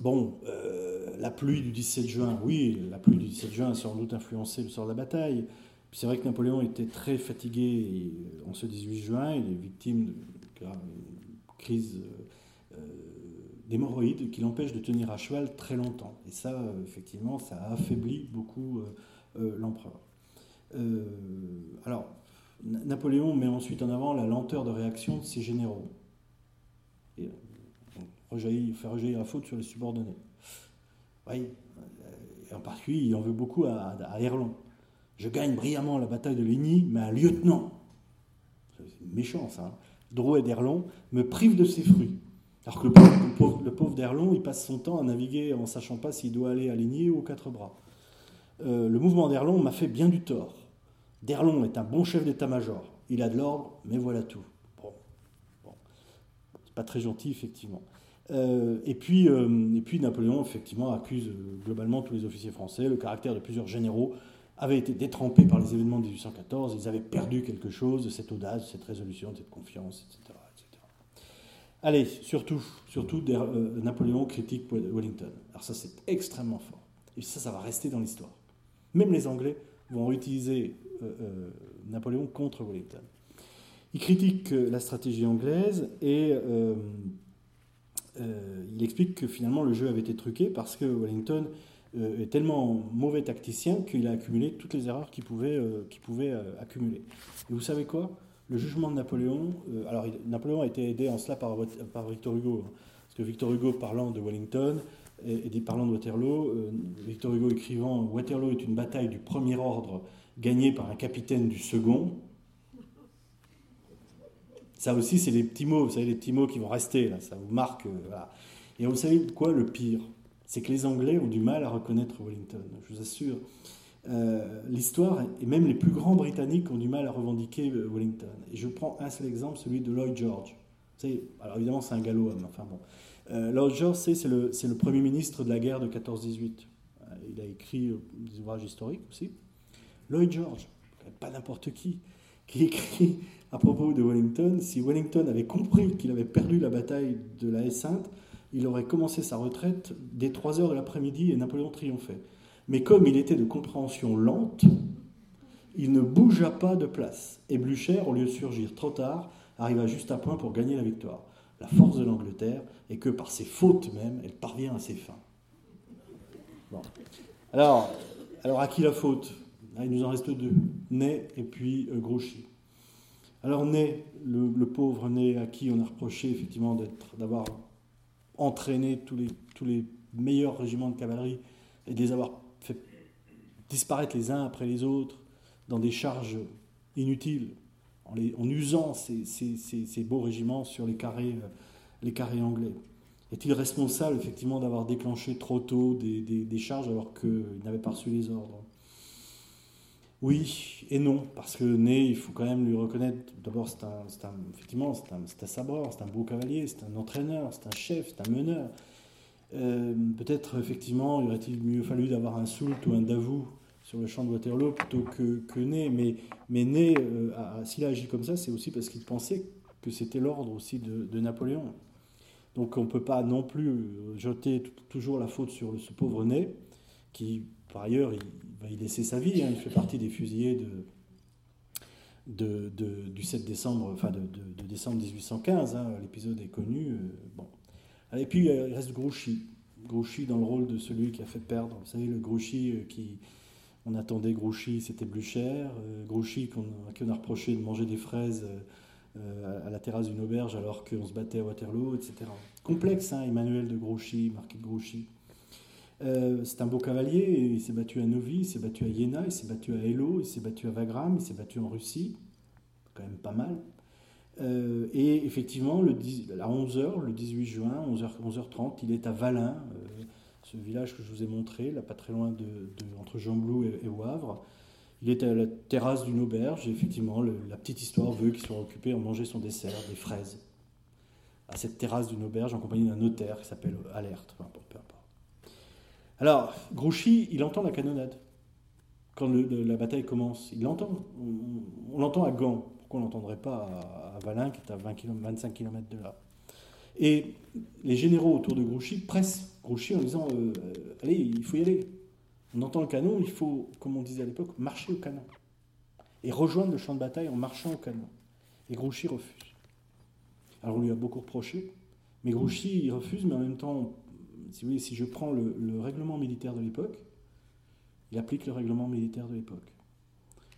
bon, euh, la pluie du 17 juin, oui, la pluie du 17 juin a sans doute influencé le sort de la bataille. C'est vrai que Napoléon était très fatigué en ce 18 juin, il est victime d'une crise euh, d'hémorroïdes qui l'empêchent de tenir à cheval très longtemps. Et ça, euh, effectivement, ça a affaibli beaucoup euh, euh, l'empereur. alors, Napoléon met ensuite en avant la lenteur de réaction de ses généraux. Et fait rejaillir la faute sur les subordonnés. Oui, en particulier, il en veut beaucoup à, à Erlon. Je gagne brillamment la bataille de Ligny, mais un lieutenant, c'est méchant ça, hein, Drouet d'Erlon, me prive de ses fruits. Alors que le pauvre, d'Erlon, il passe son temps à naviguer en sachant pas s'il doit aller à Ligné ou aux quatre bras. Euh, le mouvement d'Erlon m'a fait bien du tort. D'Erlon est un bon chef d'état-major. Il a de l'ordre, mais voilà tout. Bon, bon. c'est pas très gentil, effectivement. Euh, et, puis, euh, et puis Napoléon, effectivement, accuse globalement tous les officiers français. Le caractère de plusieurs généraux avait été détrempé par les événements de 1814. Ils avaient perdu quelque chose de cette audace, de cette résolution, de cette confiance, etc. Allez, surtout, surtout euh, Napoléon critique Wellington. Alors ça, c'est extrêmement fort. Et ça, ça va rester dans l'histoire. Même les Anglais vont utiliser euh, euh, Napoléon contre Wellington. Il critique la stratégie anglaise et il explique que finalement le jeu avait été truqué parce que Wellington est tellement mauvais tacticien qu'il a accumulé toutes les erreurs qu'il pouvait, qu'il pouvait accumuler. Et vous savez quoi? Le jugement de Napoléon, euh, alors Napoléon a été aidé en cela par, Victor Hugo, hein. parce que Victor Hugo parlant de Wellington et, dit parlant de Waterloo, euh, Victor Hugo écrivant Waterloo est une bataille du premier ordre gagnée par un capitaine du second. Ça aussi, c'est les petits mots, vous savez, les petits mots qui vont rester, là, ça vous marque. Euh, et vous savez quoi le pire? C'est que les Anglais ont du mal à reconnaître Wellington, je vous assure. Euh, l'histoire, et même les plus grands Britanniques ont du mal à revendiquer euh, Wellington. Et je prends un seul exemple, celui de Lloyd George. alors évidemment, c'est un gallo homme, enfin bon. Euh, Lloyd George, c'est le, le, premier ministre de la guerre de 14-18. il a écrit des ouvrages historiques aussi. Lloyd George, pas n'importe qui, qui écrit à propos de Wellington, si Wellington avait compris qu'il avait perdu la bataille de la Haie-Sainte, il aurait commencé sa retraite dès 3 heures de l'après-midi et Napoléon triomphait. Mais comme il était de compréhension lente, il ne bougea pas de place. Et Blücher, au lieu de surgir trop tard, arriva juste à point pour gagner la victoire. La force de l'Angleterre est que par ses fautes même, elle parvient à ses fins. Alors, alors, à qui la faute? Ah, Il nous en reste deux, Ney et puis euh, Grouchy. Alors Ney, le, pauvre Ney à qui on a reproché effectivement d'avoir entraîné tous les, tous les meilleurs régiments de cavalerie et de les avoir disparaître les uns après les autres dans des charges inutile en, usant ces, ces, ces, beaux régiments sur les carrés, les carrés anglais Est-il responsable effectivement d'avoir déclenché trop tôt des, des, des charges alors qu'il n'avait pas reçu les ordres? Oui et non, parce que Né, il faut quand même lui reconnaître, d'abord, c'est un, effectivement, c'est un, un, sabreur, c'est un beau cavalier, c'est un entraîneur, c'est un chef, c'est un meneur. Euh, peut-être, effectivement, il aurait-il mieux fallu d'avoir un Soult ou un Davout sur le champ de Waterloo plutôt que, que Né. Mais, mais Né, euh, s'il a agi comme ça, c'est aussi parce qu'il pensait que c'était l'ordre aussi de, Napoléon. Donc on ne peut pas non plus euh, jeter toujours la faute sur ce pauvre Né, qui, par ailleurs, il, va y laisser sa vie. Hein. Il fait partie des fusillés de, de, du 7 décembre, enfin de, décembre 1815. Hein. L'épisode est connu. bon. Et puis il reste Grouchy. Grouchy dans le rôle de celui qui a fait perdre. Vous savez, le Grouchy qui, on attendait Grouchy, c'était Blucher. Euh, Grouchy, qu'on, on a reproché de manger des fraises euh, à la terrasse d'une auberge alors qu'on se battait à Waterloo, etc. Complexe, hein, Emmanuel de Grouchy, marqué de Grouchy. Euh, c'est un beau cavalier, il s'est battu à Novi, il s'est battu à Iéna, il s'est battu à Hello, il s'est battu à Wagram, il s'est battu en Russie, quand même pas mal. et effectivement, à 11h, le 18 juin, 11h, 11h30, il est à Valin, ce village que je vous ai montré, là pas très loin entre Jamblou et, et. Il est à la terrasse d'une auberge et effectivement la petite histoire veut qu'il soit occupé à manger son dessert, des fraises, à cette terrasse d'une auberge en compagnie d'un notaire qui s'appelle Alerte, peu importe, Alors, Grouchy, il entend la canonnade quand la bataille commence. Il l'entend. On, l'entend à Gand. Pourquoi on l'entendrait pas à, Valin, qui est à 20 km, 25 km de là? Et les généraux autour de Grouchy pressent Grouchy en disant euh, Allez, il faut y aller. On entend le canon, il faut, comme on disait à l'époque, marcher au canon. Et rejoindre le champ de bataille en marchant au canon. Et Grouchy refuse. Alors on lui a beaucoup reproché, mais Grouchy refuse, mais en même temps, si je prends le, le règlement militaire de l'époque, il applique le règlement militaire de l'époque.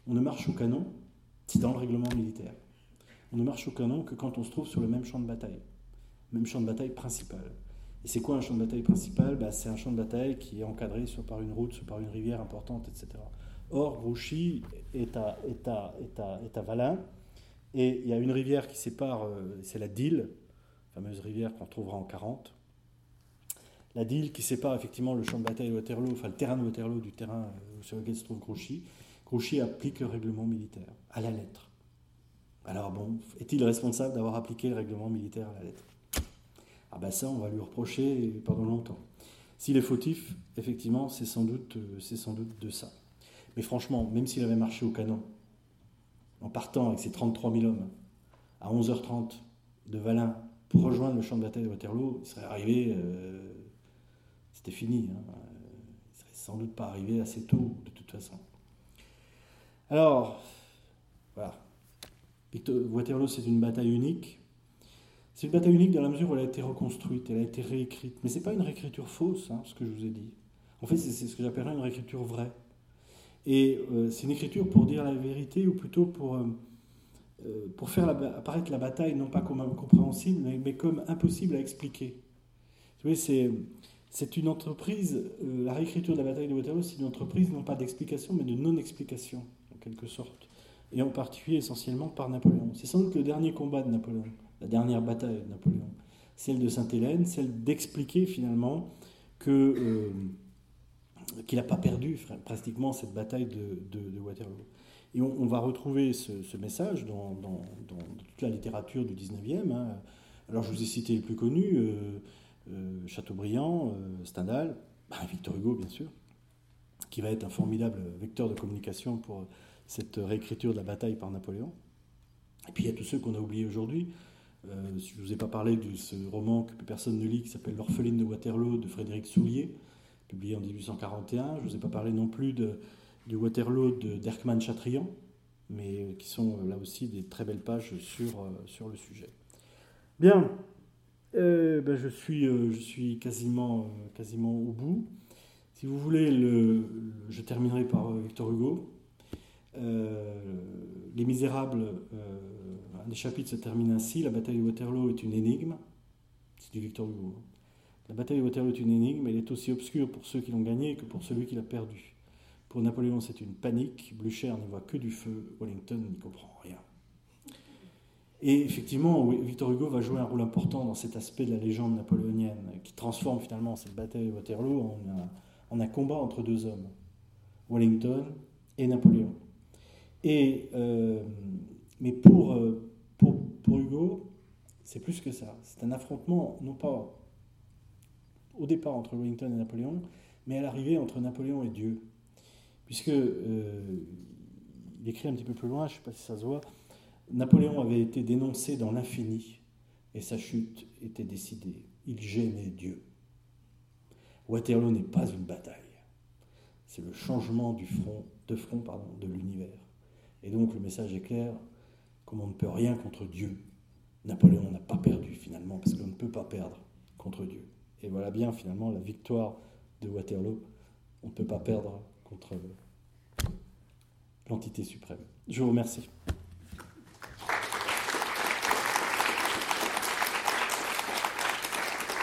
On ne marche au canon, c'est dans le règlement militaire. On ne marche au canon que quand on se trouve sur le même champ de bataille, même champ de bataille principal. Et c'est quoi un champ de bataille principal? Bah, C'est un champ de bataille qui est encadré soit par une route, soit par une rivière importante, etc. Or, Grouchy est à, est à, est à, est à Valin, et il y a une rivière qui sépare, euh, c'est la Dille, fameuse rivière qu'on trouvera en 40. La Dille qui sépare effectivement le champ de bataille de Waterloo, enfin le terrain de Waterloo du terrain euh, sur lequel se trouve Grouchy. Grouchy applique le règlement militaire à la lettre. Alors bon, est-il responsable d'avoir appliqué le règlement militaire à la lettre? Ah ben ça, on va lui reprocher pendant longtemps. S'il est fautif, effectivement, c'est sans, doute, euh, sans doute de ça. Mais franchement, même s'il avait marché au canon, en partant avec ses 33 000 hommes, à 11h30 de Valin pour rejoindre le champ de bataille de Waterloo, il serait arrivé, euh, c'était fini. Hein. Il serait sans doute pas arrivé assez tôt, de toute façon. Alors, voilà. Waterloo, c'est une bataille unique. C'est une bataille unique dans la mesure où elle a été reconstruite, elle a été réécrite. Mais ce n'est pas une réécriture fausse, hein, ce que je vous ai dit. En fait, c'est ce que j'appellerais une réécriture vraie. Et euh, c'est une écriture pour dire la vérité, ou plutôt pour, euh, euh, pour faire apparaître la bataille, non pas comme incompréhensible, mais, comme impossible à expliquer. Vous voyez, c'est une entreprise, la réécriture de la bataille de Waterloo, c'est une entreprise non pas d'explication, mais de non-explication, en quelque sorte. Et en particulier, essentiellement, par Napoléon. C'est sans doute le dernier combat de Napoléon la dernière bataille de Napoléon, celle de Sainte-Hélène, celle d'expliquer finalement que, euh, qu'il n'a pas perdu pratiquement cette bataille de, Waterloo. Et on, va retrouver ce, message dans, toute la littérature du 19e. Hein. Alors je vous ai cité les plus connus, euh, euh, Chateaubriand, Stendhal, bah, Victor Hugo bien sûr, qui va être un formidable vecteur de communication pour cette réécriture de la bataille par Napoléon. Et puis il y a tous ceux qu'on a oubliés aujourd'hui, je ne vous ai pas parlé de ce roman que personne ne lit qui s'appelle L'orpheline de Waterloo de Frédéric Soulier, publié en 1841. Je ne vous ai pas parlé non plus de, du Waterloo d'Erkman Chatrian, mais qui sont euh, là aussi des très belles pages sur, euh, sur le sujet. Bien, ben je, suis, je suis quasiment, quasiment au bout. Si vous voulez, le, je terminerai par Victor Hugo. Les Misérables des chapitres se termine ainsi La bataille de Waterloo est une énigme. C'est du Victor Hugo. La bataille de Waterloo est une énigme, elle est aussi obscure pour ceux qui l'ont gagnée que pour celui qui l'a perdue. Pour Napoléon, c'est une panique. Blücher n'y voit que du feu. Wellington n'y comprend rien. Et effectivement, Victor Hugo va jouer un rôle important dans cet aspect de la légende napoléonienne, qui transforme finalement cette bataille de Waterloo en un, combat entre deux hommes, Wellington et Napoléon. Et, euh, mais pour, euh, pour, pour Hugo, c'est plus que ça. C'est un affrontement, non pas au départ entre Wellington et Napoléon, mais à l'arrivée entre Napoléon et Dieu. Puisque, euh, il écrit un petit peu plus loin, je ne sais pas si ça se voit, Napoléon avait été dénoncé dans l'infini et sa chute était décidée. Il gênait Dieu. Waterloo n'est pas une bataille. C'est le changement du front, de front pardon, de l'univers. Et donc le message est clair, comme on ne peut rien contre Dieu, Napoléon n'a pas perdu finalement, parce qu'on ne peut pas perdre contre Dieu. Et voilà bien finalement la victoire de Waterloo. On ne peut pas perdre contre l'entité suprême. Je vous remercie.